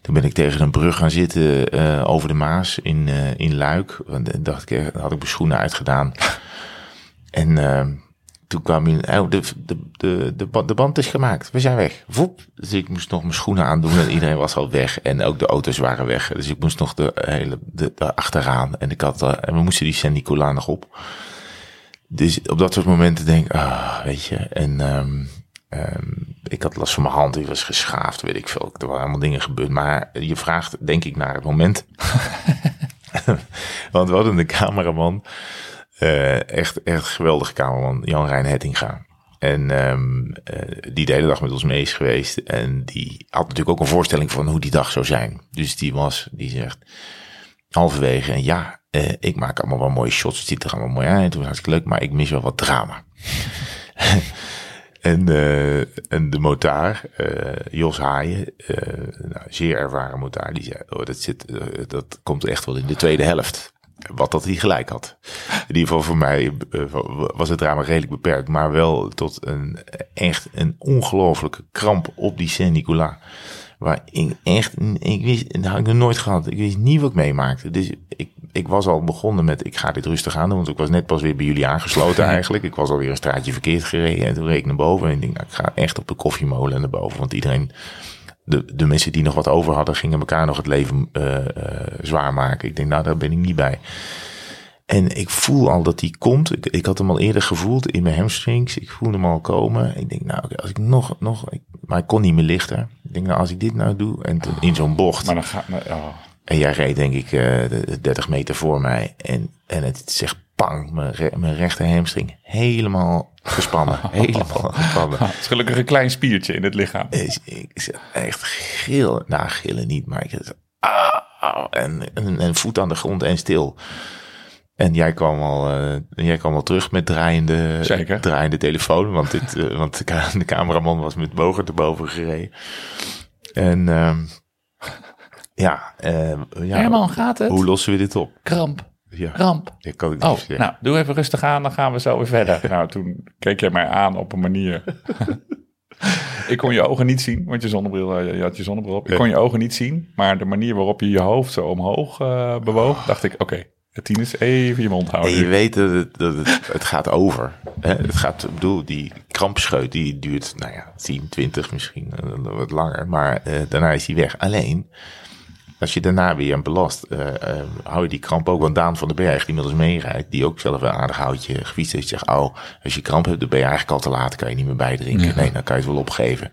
Toen ben ik tegen een brug gaan zitten uh, over de Maas in, uh, in Luik. En dacht ik, had ik mijn schoenen uitgedaan. *laughs* en uh, toen kwam je, oh, de, de, de, de, de band is gemaakt. We zijn weg. Voep. Dus ik moest nog mijn schoenen aandoen en iedereen was al weg. En ook de auto's waren weg. Dus ik moest nog de hele, de, de achteraan. En ik had, en we moesten die Saint-Nicolas nog op. Dus op dat soort momenten denk ik, ah, weet je. En um, um, ik had last van mijn hand, die was geschaafd, weet ik veel. Er waren allemaal dingen gebeurd. Maar je vraagt, denk ik, naar het moment. *laughs* Want we hadden de cameraman. Uh, echt, echt geweldige cameraman, Jan Rijn Hettinga. En um, uh, die de hele dag met ons mee is geweest. En die had natuurlijk ook een voorstelling van hoe die dag zou zijn. Dus die was, die zegt halverwege, en ja, uh, ik maak allemaal wel mooie shots. Het ziet er allemaal mooi uit. Het was hartstikke leuk, maar ik mis wel wat drama. *laughs* en, uh, en de motaar, Jos Haaien, nou, zeer ervaren motaar, die zei, oh, dat, zit, dat komt echt wel in de tweede helft. Wat dat hij gelijk had. In ieder geval voor mij was het drama redelijk beperkt. Maar wel tot een echt een ongelofelijke kramp op die Saint-Nicolas. Waar ik echt, ik wist, dat had ik nog nooit gehad. Ik wist niet wat ik meemaakte. Dus ik, ik was al begonnen met, ik ga dit rustig aan doen. Want ik was net pas weer bij jullie aangesloten *laughs* eigenlijk. Ik was alweer een straatje verkeerd gereden. En toen reed ik naar boven. En ik denk, nou, ik ga echt op de koffiemolen naar boven. Want iedereen de, de mensen die nog wat over hadden, gingen elkaar nog het leven uh, uh, zwaar maken. Ik denk, nou, daar ben ik niet bij. En ik voel al dat die komt. Ik, ik had hem al eerder gevoeld in mijn hamstrings. Ik voelde hem al komen. Ik denk, nou, als ik nog, nog, ik, maar ik kon niet meer lichten. Ik denk, nou, als ik dit nou doe en oh, in zo'n bocht. Maar dan gaat, oh. En jij reed denk ik uh, 30 meter voor mij. En, en het zegt pang, mijn, re mijn rechter hamstring helemaal gespannen. *laughs* helemaal gespannen. Het is gelukkig een klein spiertje in het lichaam. Ik, ik echt geel, nou gillen niet, maar ik ah, en, en, en voet aan de grond en stil. En jij kwam al, uh, jij kwam al terug met draaiende, Zeker. draaiende telefoon. Want, dit, uh, *laughs* want de, de, cameraman was met bogen te boven gereden. En uh, ja, uh, ja. Herman, gaat het? Hoe lossen we dit op? Kramp. Ja. Ramp. Ik kan het oh, nou, doe even rustig aan, dan gaan we zo weer verder. *laughs* nou, toen keek jij mij aan op een manier. *laughs* ik kon je ogen niet zien, want je zonnebril, je had je zonnebril op. Ik kon je ogen niet zien, maar de manier waarop je je hoofd zo omhoog uh, bewoog, dacht ik, oké, okay, Tinus, even je mond houden. En je weet dat het, dat het, het gaat over. Hè? Het gaat, ik bedoel, die krampscheut die duurt, nou ja, 10, 20 misschien, wat langer. Maar uh, daarna is hij weg. Alleen, als je daarna weer een belast, uh, uh, hou je die kramp ook. Want Daan van den Berg, die ons meerijdt, die ook zelf een aardig houtje gefietst heeft, zegt, oh, als je kramp hebt, dan ben je eigenlijk al te laat, kan je niet meer bijdrinken. Ja. Nee, dan kan je het wel opgeven.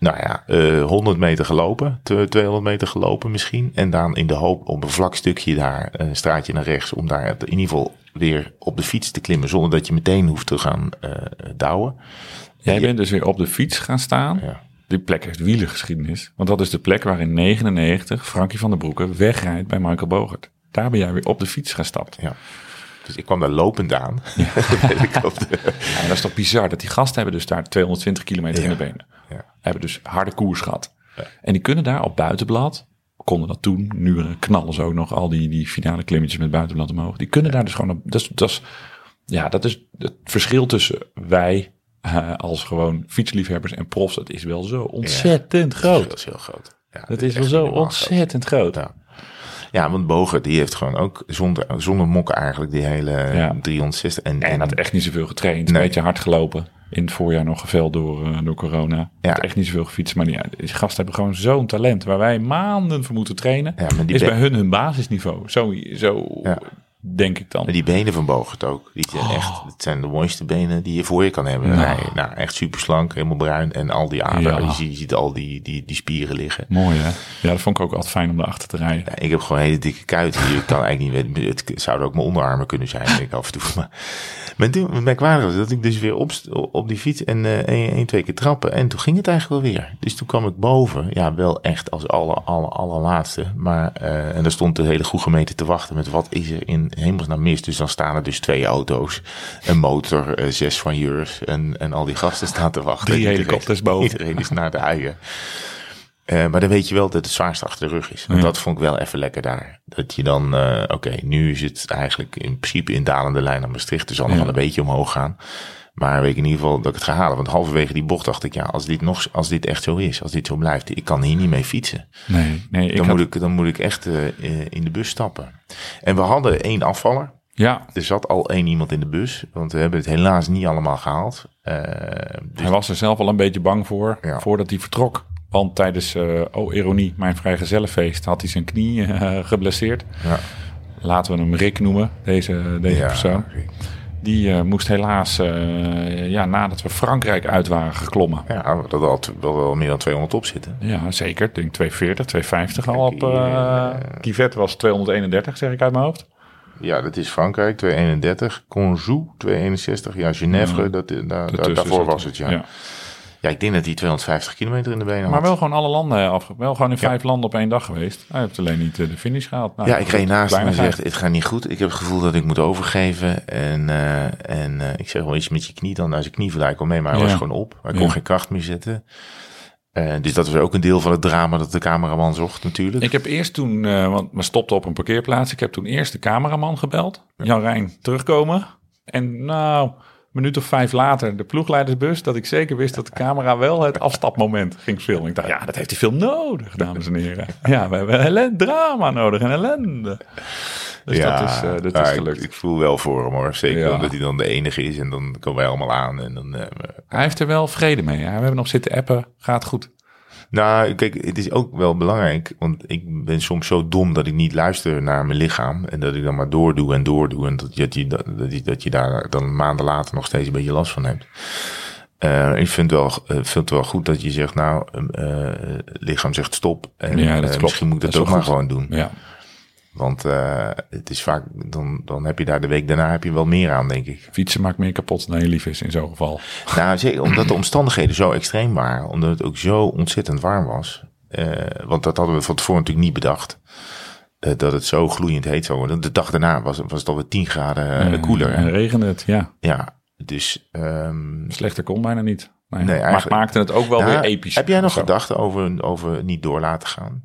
Nou ja, uh, 100 meter gelopen, 200 meter gelopen misschien. En dan in de hoop op een vlak stukje daar, een straatje naar rechts, om daar in ieder geval weer op de fiets te klimmen, zonder dat je meteen hoeft te gaan uh, douwen. Jij bent dus weer op de fiets gaan staan? Ja. Die plek heeft wielengeschiedenis. Want dat is de plek waar in 99 Frankie van der Broeke wegrijdt bij Michael Bogert. Daar ben jij weer op de fiets gestapt. Ja. Dus ik kwam daar lopend aan. Ja. *laughs* ja, dat is toch bizar dat die gasten hebben dus daar 220 kilometer in de benen. Ja. Hebben dus harde koers gehad. En die kunnen daar op buitenblad, konden dat toen, nu knallen ze ook nog al die, die finale klimmetjes met buitenblad omhoog. Die kunnen daar dus gewoon op, dat is, dat is ja, dat is het verschil tussen wij eh, als gewoon fietsliefhebbers en profs. Dat is wel zo ontzettend groot. Dat is heel groot. Ja, Dat is wel zo ontzettend groot. Ja. Ja, want Bogen die heeft gewoon ook zonder, zonder mokken eigenlijk die hele Ja. 360. En, En had echt niet zoveel getraind. Een beetje hard gelopen. In het voorjaar nog geveld door, eh, door corona. Ja. Had echt niet zoveel gefietst. Maar ja, die gasten hebben gewoon zo'n talent. Waar wij maanden voor moeten trainen. Ja, is bij hun hun basisniveau. Zo, zo Ja. Denk ik dan. Maar die benen van Bogert ook. Die zijn echt, het zijn de mooiste benen die je voor je kan hebben. Oh. Ja. Hij, nou, echt super slank, helemaal bruin. En al die aderen, Ja. je, ziet, je ziet al die, die, die spieren liggen. Mooi hè? Ja, dat vond ik ook altijd fijn om erachter te rijden. Ja, ik heb gewoon hele dikke kuiten. Je kan eigenlijk niet weten. Het zouden ook mijn onderarmen kunnen zijn, denk ik af en toe. *laughs* Maar, maar toen, het merkwaardige was dat ik dus weer op, op die fiets en één, één, twee keer trappen. En toen ging het eigenlijk wel weer. Dus toen kwam ik boven. Ja, wel echt als aller, aller, allerlaatste. Maar, eh, en daar stond de hele goede gemeente te wachten met wat is er in hemelsnaam mis. Dus dan staan er dus twee auto's, een motor, eh, zes van Jurs en, en al die gasten staan te wachten. Drie helikopters boven. Iedereen is naar de uien. Eh, maar dan weet je wel dat het zwaarste achter de rug is. Want Ja. dat vond ik wel even lekker daar. Dat je dan, eh, oké, nu is het eigenlijk in principe in dalende lijn naar Maastricht. Dus zal nog wel een beetje omhoog gaan. Maar weet ik in ieder geval dat ik het ga halen. Want halverwege die bocht dacht ik, ja, als dit, nog, als dit echt zo is, als dit zo blijft, ik kan hier niet mee fietsen. Nee, nee. Ik Dan, had- moet, ik, dan moet ik echt eh, eh, in de bus stappen. En we hadden één afvaller. Ja, Er zat al één iemand in de bus. Want we hebben het helaas niet allemaal gehaald. Eh, dus hij was er zelf al een beetje bang voor. Ja. Voordat hij vertrok. Want tijdens, eh, oh ironie, mijn vrijgezellenfeest had hij zijn knie geblesseerd. ja, Laten we hem Rick noemen, deze, deze ja, persoon. Die eh, moest helaas, eh, ja, nadat we Frankrijk uit waren geklommen. ja, dat had wel, wel meer dan 200 op zitten. Ja, zeker. Ik denk 240, 250 al op. Eh, Kivet was 231, zeg ik uit mijn hoofd. Ja, dat is Frankrijk, 231. Conjou, 261. Ja, Genève, dat, daar, daarvoor was het, ja. ja. Ik denk dat hij 250 kilometer in de benen Maar had. wel gewoon alle landen af. Wel gewoon in vijf landen op één dag geweest. Hij heeft alleen niet eh, de finish gehaald. Nou, ja, ik reed naast hem en zegt, het gaat niet goed. Ik heb het gevoel dat ik moet overgeven. En, eh, en eh, ik zeg wel iets met je knie dan. Nou, zijn knie eigenlijk al mee, maar hij Ja. was gewoon op. Hij kon Ja. geen kracht meer zetten. Eh, dus dat was ook een deel van het drama dat de cameraman zocht natuurlijk. Ik heb eerst toen, eh, want we stopten op een parkeerplaats. Ik heb toen eerst de cameraman gebeld. Jan Rijn, terugkomen. En nou, minuut of vijf later de ploegleidersbus. Dat ik zeker wist dat de camera wel het afstapmoment ging filmen. Ik dacht, ja, dat heeft hij veel nodig, dames en heren. Ja, we hebben ellende, drama nodig en ellende. Dus dat is, eh, dat ja, is gelukt. Ik, voel wel voor hem hoor. Zeker Ja. omdat hij dan de enige is. En dan komen wij allemaal aan. En dan, eh, Hij heeft er wel vrede mee. Ja. We hebben nog zitten appen, gaat goed. Nou, kijk, het is ook wel belangrijk, want ik ben soms zo dom dat ik niet luister naar mijn lichaam en dat ik dan maar doordoe en doordoe en dat je, dat je, dat je, dat je daar dan maanden later nog steeds een beetje last van hebt. Eh, ik vind, wel, vind het wel goed dat je zegt, nou, het lichaam zegt stop en Ja, dat klopt. misschien moet ik dat, Dat ook maar gewoon doen. Ja. Want eh, het is vaak, dan, dan heb je daar de week daarna heb je wel meer aan, denk ik. Fietsen maakt meer kapot dan je lief is in zo'n geval. Nou, zeker omdat de omstandigheden zo extreem waren. Omdat het ook zo ontzettend warm was. Eh, want dat hadden we van tevoren natuurlijk niet bedacht. Eh, dat het zo gloeiend heet zou worden. De dag daarna was, was het alweer 10 graden koeler. En regende het, ja. Ja, dus... ehm, Slechter kon bijna niet. Nee, Nee, maar maakte het ook wel nou, weer episch. Heb jij nog gedachten over, over niet door laten gaan?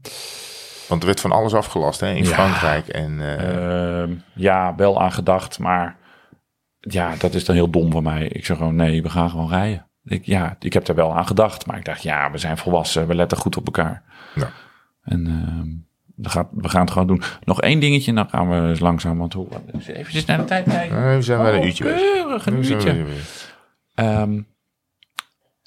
Want er werd van alles afgelast hè, in Ja. Frankrijk. En, eh, Ehm, ja, wel aan gedacht, maar ja, dat is dan heel dom van mij. Ik zeg gewoon, nee, we gaan gewoon rijden. Ik, ja, ik heb er wel aan gedacht, maar ik dacht, ja, we zijn volwassen, we letten goed op elkaar. Ja. En ehm, we, gaan, we gaan het gewoon doen. Nog één dingetje, dan gaan we eens langzaam, want hoe, even naar de tijd kijken. we zijn wel een Oh, uurtje keurig, een uurtje. Ehm,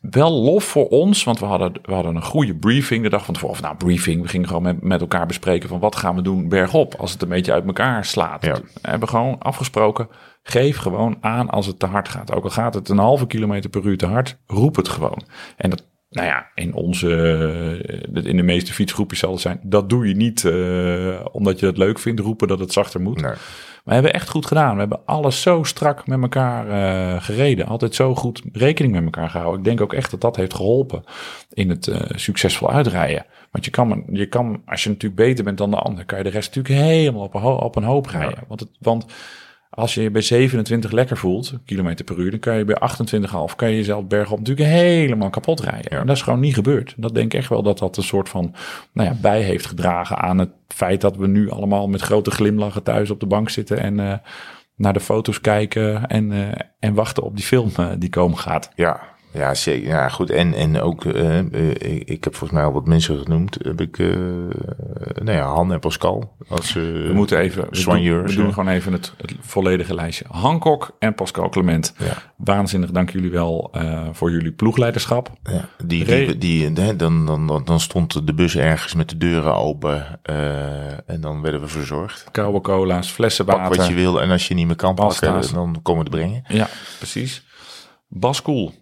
wel lof voor ons, want we hadden, we hadden een goede briefing de dag van tevoren. Of nou, briefing, we gingen gewoon met, met elkaar bespreken van wat gaan we doen bergop als het een beetje uit elkaar slaat. Ja. We hebben gewoon afgesproken, geef gewoon aan als het te hard gaat. Ook al gaat het een halve kilometer per uur te hard, roep het gewoon. En dat, nou ja, in onze, eh, in de meeste fietsgroepjes zal het zijn, dat doe je niet eh, omdat je het leuk vindt, roepen dat het zachter moet. Nee. We hebben echt goed gedaan. We hebben alles zo strak met elkaar eh, gereden. Altijd zo goed rekening met elkaar gehouden. Ik denk ook echt dat dat heeft geholpen in het eh, succesvol uitrijden. Want je kan, je kan, als je natuurlijk beter bent dan de ander, kan je de rest natuurlijk helemaal op een, ho- op een hoop rijden. Want, het, want als je je bij 27 lekker voelt, kilometer per uur, dan kan je bij 28,5 kan je jezelf bergop natuurlijk helemaal kapot rijden. En dat is gewoon niet gebeurd. Dat denk ik echt wel dat dat een soort van nou ja, bij heeft gedragen aan het feit dat we nu allemaal met grote glimlachen thuis op de bank zitten en eh, naar de foto's kijken en, eh, en wachten op die film eh, die komen gaat. Ja, ja, zeker. Ja, goed. En, en ook, eh, eh, ik, ik heb volgens mij al wat mensen genoemd. Heb ik, eh nou ja, Han en Pascal. Als, We moeten even, we doen, we doen gewoon even het, het volledige lijstje. Hancock en Pascal Clement. Ja. Waanzinnig, dank jullie wel voor jullie ploegleiderschap. Ja, die, die, die, dan, dan, dan, dan stond de bus ergens met de deuren open. en dan werden we verzorgd. Koude cola's, flessen Pak water. wat je wil. En als je niet meer kan pakken, dan komen we het brengen. Ja, precies. Bas Koel,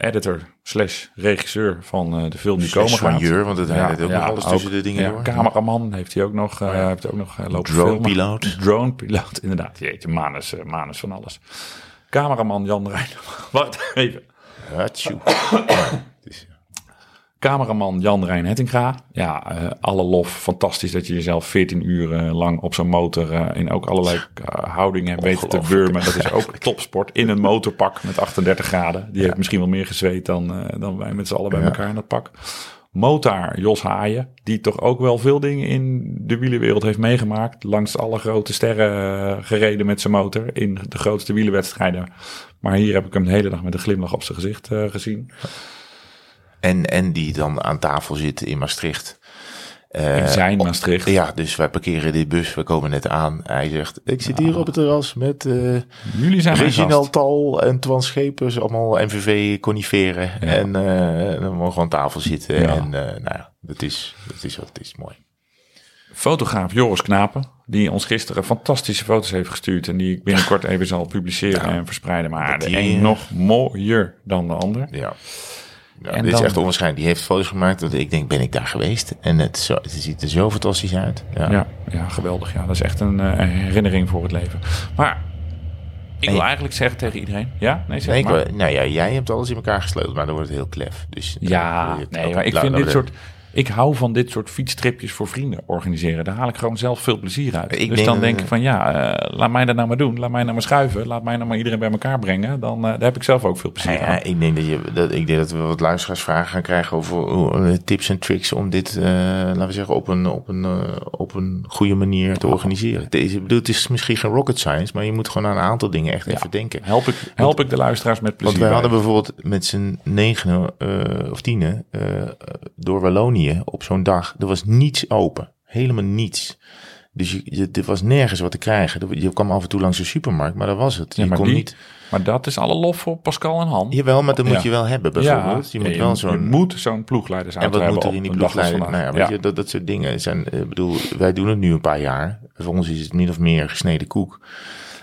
editor slash regisseur van eh, de film die komen gaat. Soigneur, want het hij deed ook nog alles tussen de dingen ja, door. Cameraman heeft hij ook nog, ja. heeft hij ook nog lopen Drone-piloot. filmen. Drone-piloot, *laughs* inderdaad. Jeetje, manus, manus van alles. Cameraman Jan Rijn. *laughs* Wacht even. Ja, *coughs* Cameraman Jan Rijn Hettinga. Ja, eh, alle lof. Fantastisch dat je jezelf 14 uur eh, lang op zo'n motor eh, in ook allerlei houdingen hebt weten te wurmen. Dat is ook *laughs* topsport. In een motorpak met 38 graden. Die heeft misschien wel meer gezweet dan, dan wij met z'n allen bij Ja. elkaar in dat pak. Motaar Jos Haaien, die toch ook wel veel dingen in de wielerwereld heeft meegemaakt. Langs alle grote sterren gereden met zijn motor in de grootste wielerwedstrijden. Maar hier heb ik hem de hele dag met een glimlach op zijn gezicht gezien. En, en die dan aan tafel zit in Maastricht. Eh, In zijn Maastricht. Ja, dus wij parkeren die bus, we komen net aan. Hij zegt, ik zit hier op het terras met eh Jullie zijn Reginald. Tal en Twan Schepers, allemaal NVV coniferen. Ja. En eh, dan mogen we aan tafel zitten. Ja. En eh, nou ja, dat is, dat is wat het is, mooi. Fotograaf Joris Knapen, die ons gisteren fantastische foto's heeft gestuurd. En die ik binnenkort even zal publiceren en verspreiden. Maar Dat de die, een eh, nog mooier dan de ander. Ja. Ja, En dit dan- is echt onwaarschijnlijk. Die heeft foto's gemaakt. Dat ik denk, ben ik daar geweest? En het, zo, het ziet er zo fantastisch uit. Ja. Ja, ja, geweldig. Ja, dat is echt een, eh, een herinnering voor het leven. Maar ik wil En- eigenlijk zeggen tegen iedereen. Ja? Nee, zeg Nee, maar. nou ja, jij hebt alles in elkaar gesleuteld, maar dan wordt het heel klef. Dus, Ja, nee, maar ik vind dit soort... Ik hou van dit soort fietstripjes voor vrienden organiseren. Daar haal ik gewoon zelf veel plezier uit. Ik dus dan denk ik van ja, eh, laat mij dat nou maar doen. Laat mij nou maar schuiven. Laat mij nou maar iedereen bij elkaar brengen. Dan eh, daar heb ik zelf ook veel plezier Ja, aan. ja, ik, denk dat je, dat, ik denk dat we wat luisteraarsvragen gaan krijgen over eh, tips en tricks om dit, laten we zeggen, op een, op een, op een goede manier te organiseren. Het is, ik bedoel, het is misschien geen rocket science, maar je moet gewoon aan een aantal dingen echt even denken. Help ik, help ik de luisteraars met plezier Want wij hadden bijvoorbeeld met z'n negenen uh, of tienen door Wallonië op zo'n dag. Er was niets open. Helemaal niets. Dus je, je, er was nergens wat te krijgen. Je kwam af en toe langs de supermarkt, maar dat was het. Ja, je maar, kon die, niet. maar dat is alle lof voor Pascal en Han. Jawel, maar dat moet Ja. je wel hebben bijvoorbeeld. je moet wel zo'n... moet zo'n ploegleidersauto En wat moet er in die ploegleiding? Nou weet je, dat, dat soort dingen zijn... Ik bedoel, wij doen het nu een paar jaar. Voor ons is het min of meer gesneden koek.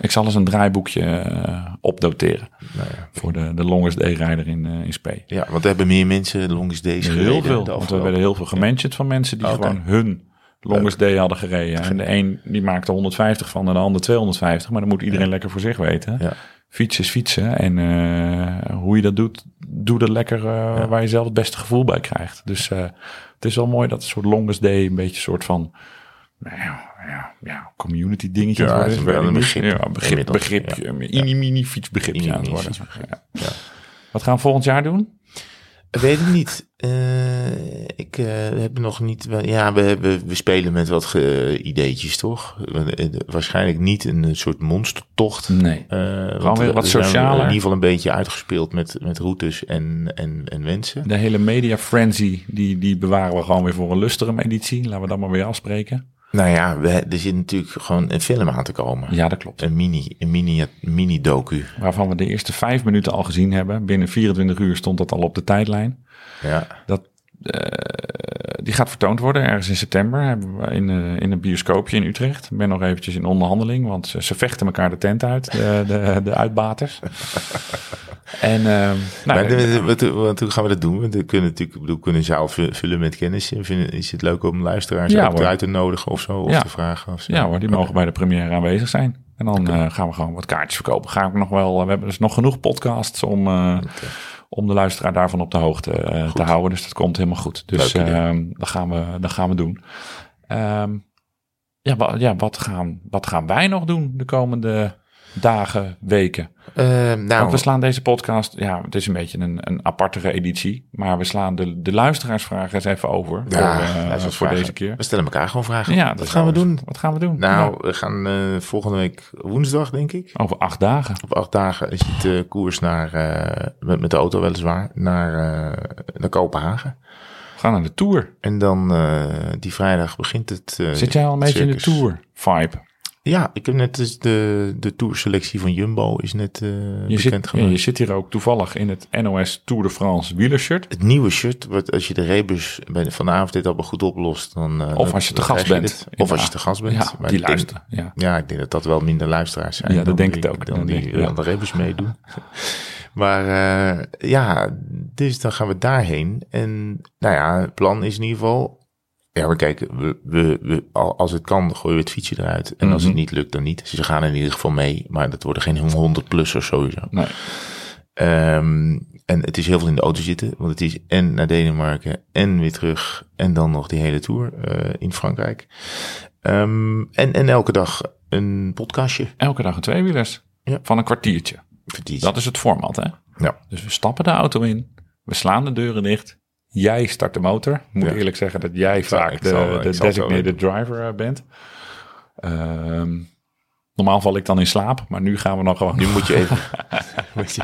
Ik zal eens een draaiboekje eh, opdoteren. Nou ja. Voor de, de longest day-rijder in, eh, in Spee. ja, want er hebben meer mensen longest days gereden. Heel veel. Want we werden heel veel gementioned van mensen die gewoon hun longest day hadden gereden. En de een die maakte 150 van en de ander 250. Maar dan moet iedereen lekker voor zich weten. Ja. Fietsen is fietsen. En eh, hoe je dat doet, doe dat lekker waar je zelf het beste gevoel bij krijgt. Dus het is wel mooi dat een soort longest day een beetje een soort van... Nou ja, ja, ja, community dingetje Ja, het is wel een ik begrip Ja, begrip, mini-mini fietsbegripje aan het worden. Ja. ja. Wat gaan we volgend jaar doen? Ik weet het niet. Eh, ik eh, heb nog niet. Ja, we, hebben, we spelen met wat ideetjes, toch? Eh, Waarschijnlijk niet een soort monstertocht. Nee. Weer we- wat we socialer. In ieder geval een beetje uitgespeeld met, met routes en, en, en wensen. De hele media frenzy, die, die bewaren we gewoon weer voor een lustere editie. Laten we dat maar weer afspreken. Nou ja, we, er zit natuurlijk gewoon een film aan te komen. Ja, dat klopt. Een mini, een mini, mini docu. Waarvan we de eerste vijf minuten al gezien hebben. Binnen 24 uur stond dat al op de tijdlijn. Ja. Dat, die gaat vertoond worden ergens in september. Hebben we in, eh, in een bioscoopje in Utrecht. Ik ben nog eventjes in onderhandeling, want ze, ze vechten elkaar de tent uit, de, de, de uitbaters. *laughs* en, eh, nou, maar de- wat, wat, hoe gaan we dat doen? Want we kunnen natuurlijk, bedoel, we kunnen zaal vu- vullen met kennis. Vinden, is het leuk om luisteraars Ja, ook te nodigen of zo? Of Ja. te vragen? Of zo? Ja hoor, die mogen bij de première aanwezig zijn. En dan eh, gaan we gewoon wat kaartjes verkopen. Ga ik nog wel, we hebben dus nog genoeg podcasts om, eh, om de luisteraar daarvan op de hoogte eh, te houden. Dus dat komt helemaal goed. Dus ehm, dat, gaan we, dat gaan we doen. Ehm, ja, ja wat, gaan, wat gaan wij nog doen de komende dagen, weken? Eh, Want nou, we slaan deze podcast, ja, het is een beetje een, een apartere editie. Maar we slaan de, de luisteraarsvragen eens even over. ja, voor, eh, luister, voor vragen. deze keer. We stellen elkaar gewoon vragen. Ja, Wat dat gaan we doen? Wat gaan we doen? Nou, we gaan eh, volgende week woensdag, denk ik. over acht dagen. Op acht dagen is het koers naar, met, met de auto weliswaar, naar, naar Kopenhagen. We gaan naar de Tour. En dan die vrijdag begint het. Zit jij al een beetje in de. Tour vibe? Ja, ik heb net dus de, de tourselectie van Jumbo is net Je bekend zit, gemaakt. je zit hier ook toevallig in het NOS Tour de France wielershirt. Het nieuwe shirt, wat als je de rebus bij de, van de avond dit allemaal goed oplost, dan... eh, Of als je te gast bent. dit. Of als je te gast bent. Ja, Maar die luisteren. Ja. Ja, ik denk dat dat wel minder luisteraars zijn. Ja, dat denk ik ook. Dan Dan die ja. aan de rebus meedoen. *laughs* maar eh, ja, dus dan gaan we daarheen. En nou ja, het plan is in ieder geval... Ja, we kijken, we, we, we, al- als het kan, gooien we het fietsje eruit. En als Mhm. het niet lukt, dan niet. Ze gaan in ieder geval mee, maar dat worden geen 100-plussers sowieso. Nee. Ehm, en het is heel veel in de auto zitten, want het is en naar Denemarken en weer terug. En dan nog die hele tour eh, in Frankrijk. Ehm, en, en elke dag een podcastje. Elke dag een tweewielers. Ja. Van een kwartiertje. Dat is het format, hè? Ja. Dus we stappen de auto in. We slaan de deuren dicht. Jij start de motor. Ik moet Ja. eerlijk zeggen dat jij vaak de, zal- de designated driver eh, bent. Ehm, normaal val ik dan in slaap, maar nu gaan we nog gewoon... Nu moet je even. *laughs* *laughs* moet je,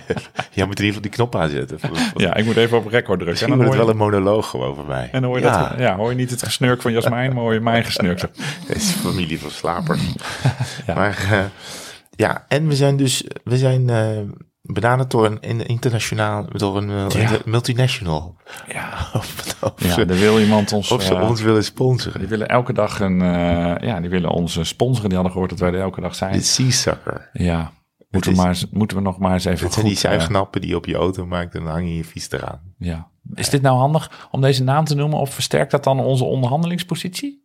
jij moet in ieder geval die knop aanzetten. Ja, ik moet even op record drukken. Misschien En dan wordt het wel een monoloog gewoon voor mij. en dan hoor je, ja, dat, ja, hoor je niet het gesnurk van Jasmijn, maar hoor je mijn gesnurk. *laughs* Het is familie van slapers. Ja. Maar eh, ja, en we zijn dus, we zijn eh benaderd door een, internationaal, door een eh, Ja. multinational. Ja, *laughs* Of, of, ja wil iemand ons... of ze eh, ons willen sponsoren. Die willen elke dag een, eh, ja, die willen onze sponsoren. Die hadden gehoord dat wij er elke dag zijn. De Sea Sucker. Ja, moeten, is- we, maar, moeten we nog maar eens even Het zijn die goed, eh, zuignappen die je op je auto maakt en dan hang je je fiets eraan. ja. Is dit nou handig om deze naam te noemen? Of versterkt dat dan onze onderhandelingspositie?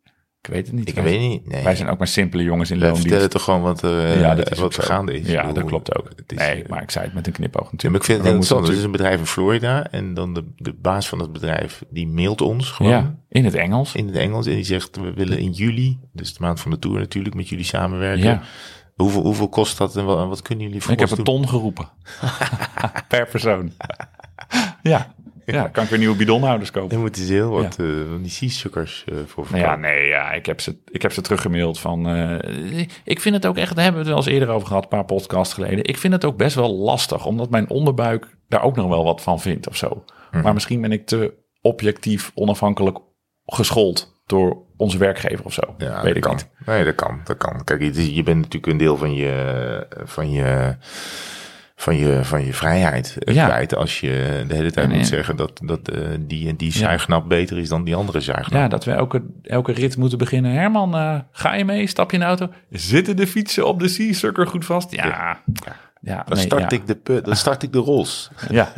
Ik weet het niet. Ik wij, weet niet. Nee. wij zijn ook maar simpele jongens in We loondienst. vertellen toch gewoon wat, er, ja, dat is wat gaande is. Ja, dat klopt ook. het is, nee, eh, maar ik zei het met een knipoog Ja, natuurlijk. maar ik vind het interessant. Er is een bedrijf in Florida en dan de, de baas van het bedrijf, die mailt ons gewoon Ja, in het Engels. in het Engels. En die zegt, we willen in juli, dus de maand van de tour natuurlijk, met jullie samenwerken. Ja, Hoeveel, hoeveel kost dat en wat, wat kunnen jullie voor ik heb een ton geroepen. *laughs* per persoon. ja. Ja, kan ik weer nieuwe bidonhouders kopen. Daar moeten ze heel wat eh, van die seasuckers eh voor Nou ja, verkopen. nee, ja, ik heb ze, ik heb ze teruggemaild van... eh, ik vind het ook echt, daar hebben we het wel eens eerder over gehad, een paar podcasts geleden. Ik vind het ook best wel lastig, omdat mijn onderbuik daar ook nog wel wat van vindt of zo. Mhm. Maar misschien ben ik te objectief, onafhankelijk geschoold door onze werkgever of zo. Ja, Weet ik kan. niet. Nee, dat kan. Dat kan. Kijk, je bent natuurlijk een deel van je, van je, van je, van je vrijheid eh, Ja. kwijt als je de hele tijd moet zeggen dat, dat eh, die en die zuignap beter is dan die andere zuignap. Ja, dat we elke, elke rit moeten beginnen. Herman, eh, ga je mee? Stap je in de auto? Zitten de fietsen op de Seasucker goed vast? Ja. Ja, Dan nee, start, ja. ik de, dan start ik de Rolls. *laughs* Ja,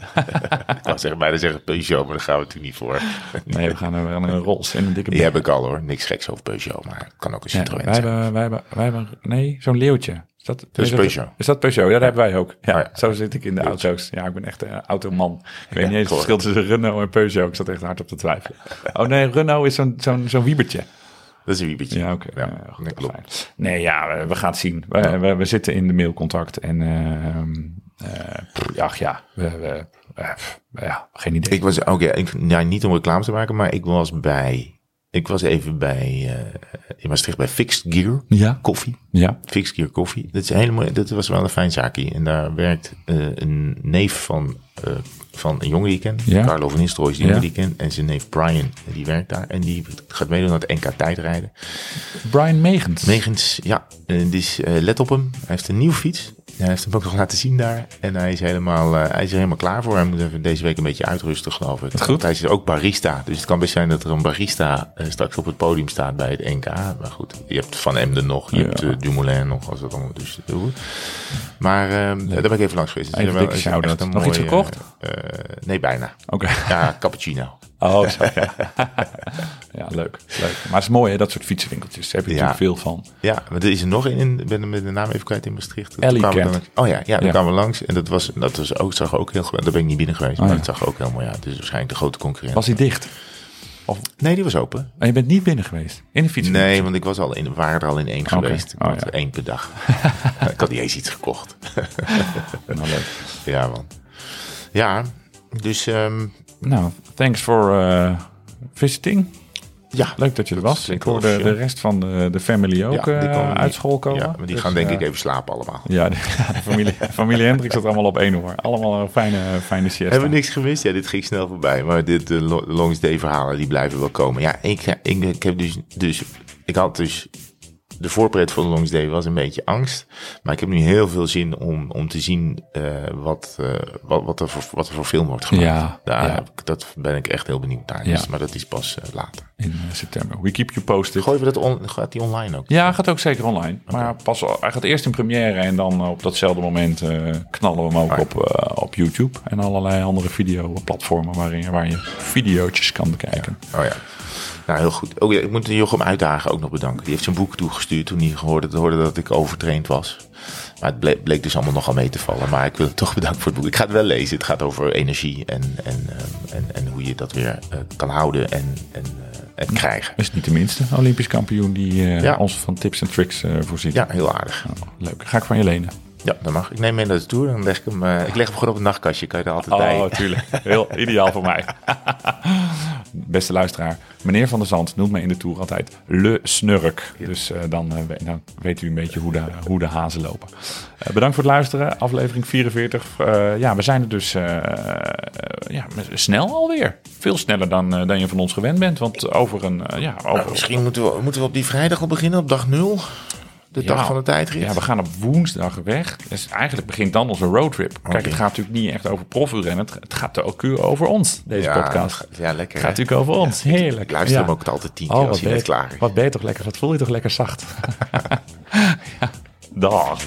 ik wou zeggen, bijna zeggen Peugeot, maar daar gaan we natuurlijk niet voor. nee, we gaan naar een Rolls en een dikke Die heb ik al hoor. Niks geks over Peugeot, maar het kan ook een Ja, Citroën wij, zijn. hebben, wij, hebben, wij hebben, nee, zo'n leeuwtje. Is dat, Dat is Peugeot. Is dat Peugeot? Ja, dat hebben wij ook. Ja, Oh ja. Zo zit ik in de auto's. Ja, ik ben echt een automan. Ik weet Ja, niet eens het verschil tussen Renault en Peugeot. Ik zat echt hard op te twijfelen. Oh nee, Renault is zo'n zo'n zo'n wiebertje. Dat is een wiebetje. Ja, oké. Ja, Ja, goed, klopt. fijn. Nee, ja, we, we gaan het zien. We, we, we zitten in de mailcontact en ehm eh, ach ja, we, we, pff, ja, geen idee. Ik was, oké, ik nou, niet om reclame te maken, maar ik was bij, ik was even bij, eh in Maastricht bij Fixed Gear ja, Koffie. ja, Fixed Gear Koffie. Dat is helemaal, dat was wel een fijn zaakje. En daar werkt eh, een neef van, eh, van een jongen die ik ken. Ja. Carlo van Nistelrooy is die Ja. jongen die ik ken. En zijn neef Brian, die werkt daar. En die gaat meedoen aan het NK tijdrijden. Brian Megens. Negens, ja. Dus let op hem. Hij heeft een nieuwe fiets. Hij heeft hem ook nog laten zien daar. En hij is helemaal, eh, hij is er helemaal klaar voor. Hij moet even deze week een beetje uitrusten, geloof ik. goed. Hij is ook barista. Dus het kan best zijn dat er een barista eh, straks op het podium staat bij het NK. Maar goed, je hebt Van Emden nog. Je Ja. hebt Dumoulin nog. Als dat allemaal dus. Maar eh, daar ben ik even langs geweest. Is Even wel- Nog iets gekocht? Eh, nee, bijna. Oké. Ja, cappuccino. *laughs* Oh, zo, ja. *laughs* ja, leuk, leuk. Maar het is mooi, hè, dat soort fietsenwinkeltjes. Daar heb je Ja. natuurlijk veel van. Ja, maar er is er nog een in. Ik ben met de naam even kwijt in Maastricht. Ellie Oh ja, ja, daar Ja. kwamen we langs. En dat, was, dat was ook, zag ook heel goed. Daar ben ik niet binnen geweest, Oh, maar het zag ook heel mooi uit. Dus waarschijnlijk de grote concurrent. Was hij dicht? Of, Nee, die was open. en je bent niet binnen geweest? In de fiets? Nee, want ik was al in, we waren er al in één geweest. Oh, ja. één per dag. *laughs* ik had niet eens iets gekocht. Nou, leuk. ja, man. Ja, dus ehm, Nou, thanks for eh, visiting. ja. Leuk dat je er was. Ik hoorde de rest van de, de family ook Ja, eh, uit school komen. Ja, maar die Dus, gaan denk eh, ik even slapen allemaal. Ja, de, *laughs* familie, familie Hendricks zat allemaal op één hoor. Allemaal een fijne, fijne siesta. Hebben we niks gemist? Ja, dit ging snel voorbij. Maar dit de lo- Longs Day verhalen, die blijven wel komen. Ja, ik, ik, ik heb dus, dus, ik had dus, de voorpret voor de Longs Day was een beetje angst. Maar ik heb nu heel veel zin om, om te zien eh, wat, eh, wat, wat, er voor, wat er voor film wordt gemaakt. Ja, Daar ja. heb ik- dat ben ik echt heel benieuwd naar. Ja. Dus, maar dat is pas eh, later. In september. We keep you posted. Gooien we dat on, gaat die online ook? Ja, gaat ook zeker online. Maar pas, hij gaat eerst in première en dan op datzelfde moment knallen we hem ook op, op YouTube. En allerlei andere videoplatformen waarin, waar je videootjes kan bekijken. Oh ja. Nou, heel goed. Oh ja, ik moet Jochem Uitdagen ook nog bedanken. Die heeft zijn boek toegestuurd toen hij hoorde, hoorde dat ik overtraind was. Maar het bleek, bleek dus allemaal nogal mee te vallen. Maar ik wil hem *laughs* toch bedanken voor het boek. Ik ga het wel lezen. Het gaat over energie en, en, ehm, en, en hoe je dat weer eh, kan houden en, en, eh, en krijgen. Is niet de minste Olympisch kampioen die eh, Ja. ons van tips en tricks eh, voorziet. Ja, heel aardig. Nou, leuk. Ga ik van je lenen. Ja, dat mag. Ik neem mee naar de tour. Dan leg ik hem. ik leg hem gewoon op het nachtkastje. Kan je er altijd bij. Oh, tuurlijk. *laughs* Heel ideaal voor mij. *laughs* Beste luisteraar, meneer Van der Zand noemt mij in de tour altijd Le Snurk. Dus eh, dan, eh, weet u een beetje hoe de, hoe de hazen lopen. Eh, bedankt voor het luisteren. Aflevering 44. Eh, ja, we zijn er dus ja, snel alweer. Veel sneller dan, dan je van ons gewend bent. Want over een... ja, over, Nou, misschien moeten we, moeten we op die vrijdag al beginnen, op dag nul. De Ja. dag van de tijdrit. Ja, we gaan op woensdag weg. Dus eigenlijk begint dan onze roadtrip. Kijk, Oké. het gaat natuurlijk niet echt over profielrennen. Het, het gaat ook over ons, deze Ja, podcast. dat Ja, lekker. Het gaat natuurlijk over ons. Heerlijk. Ik luister hem ook altijd tien Oh, keer wat als hij ben net je- klaar is. Wat ben je toch lekker? Wat voel je toch lekker zacht? *laughs* *laughs* ja. Dag.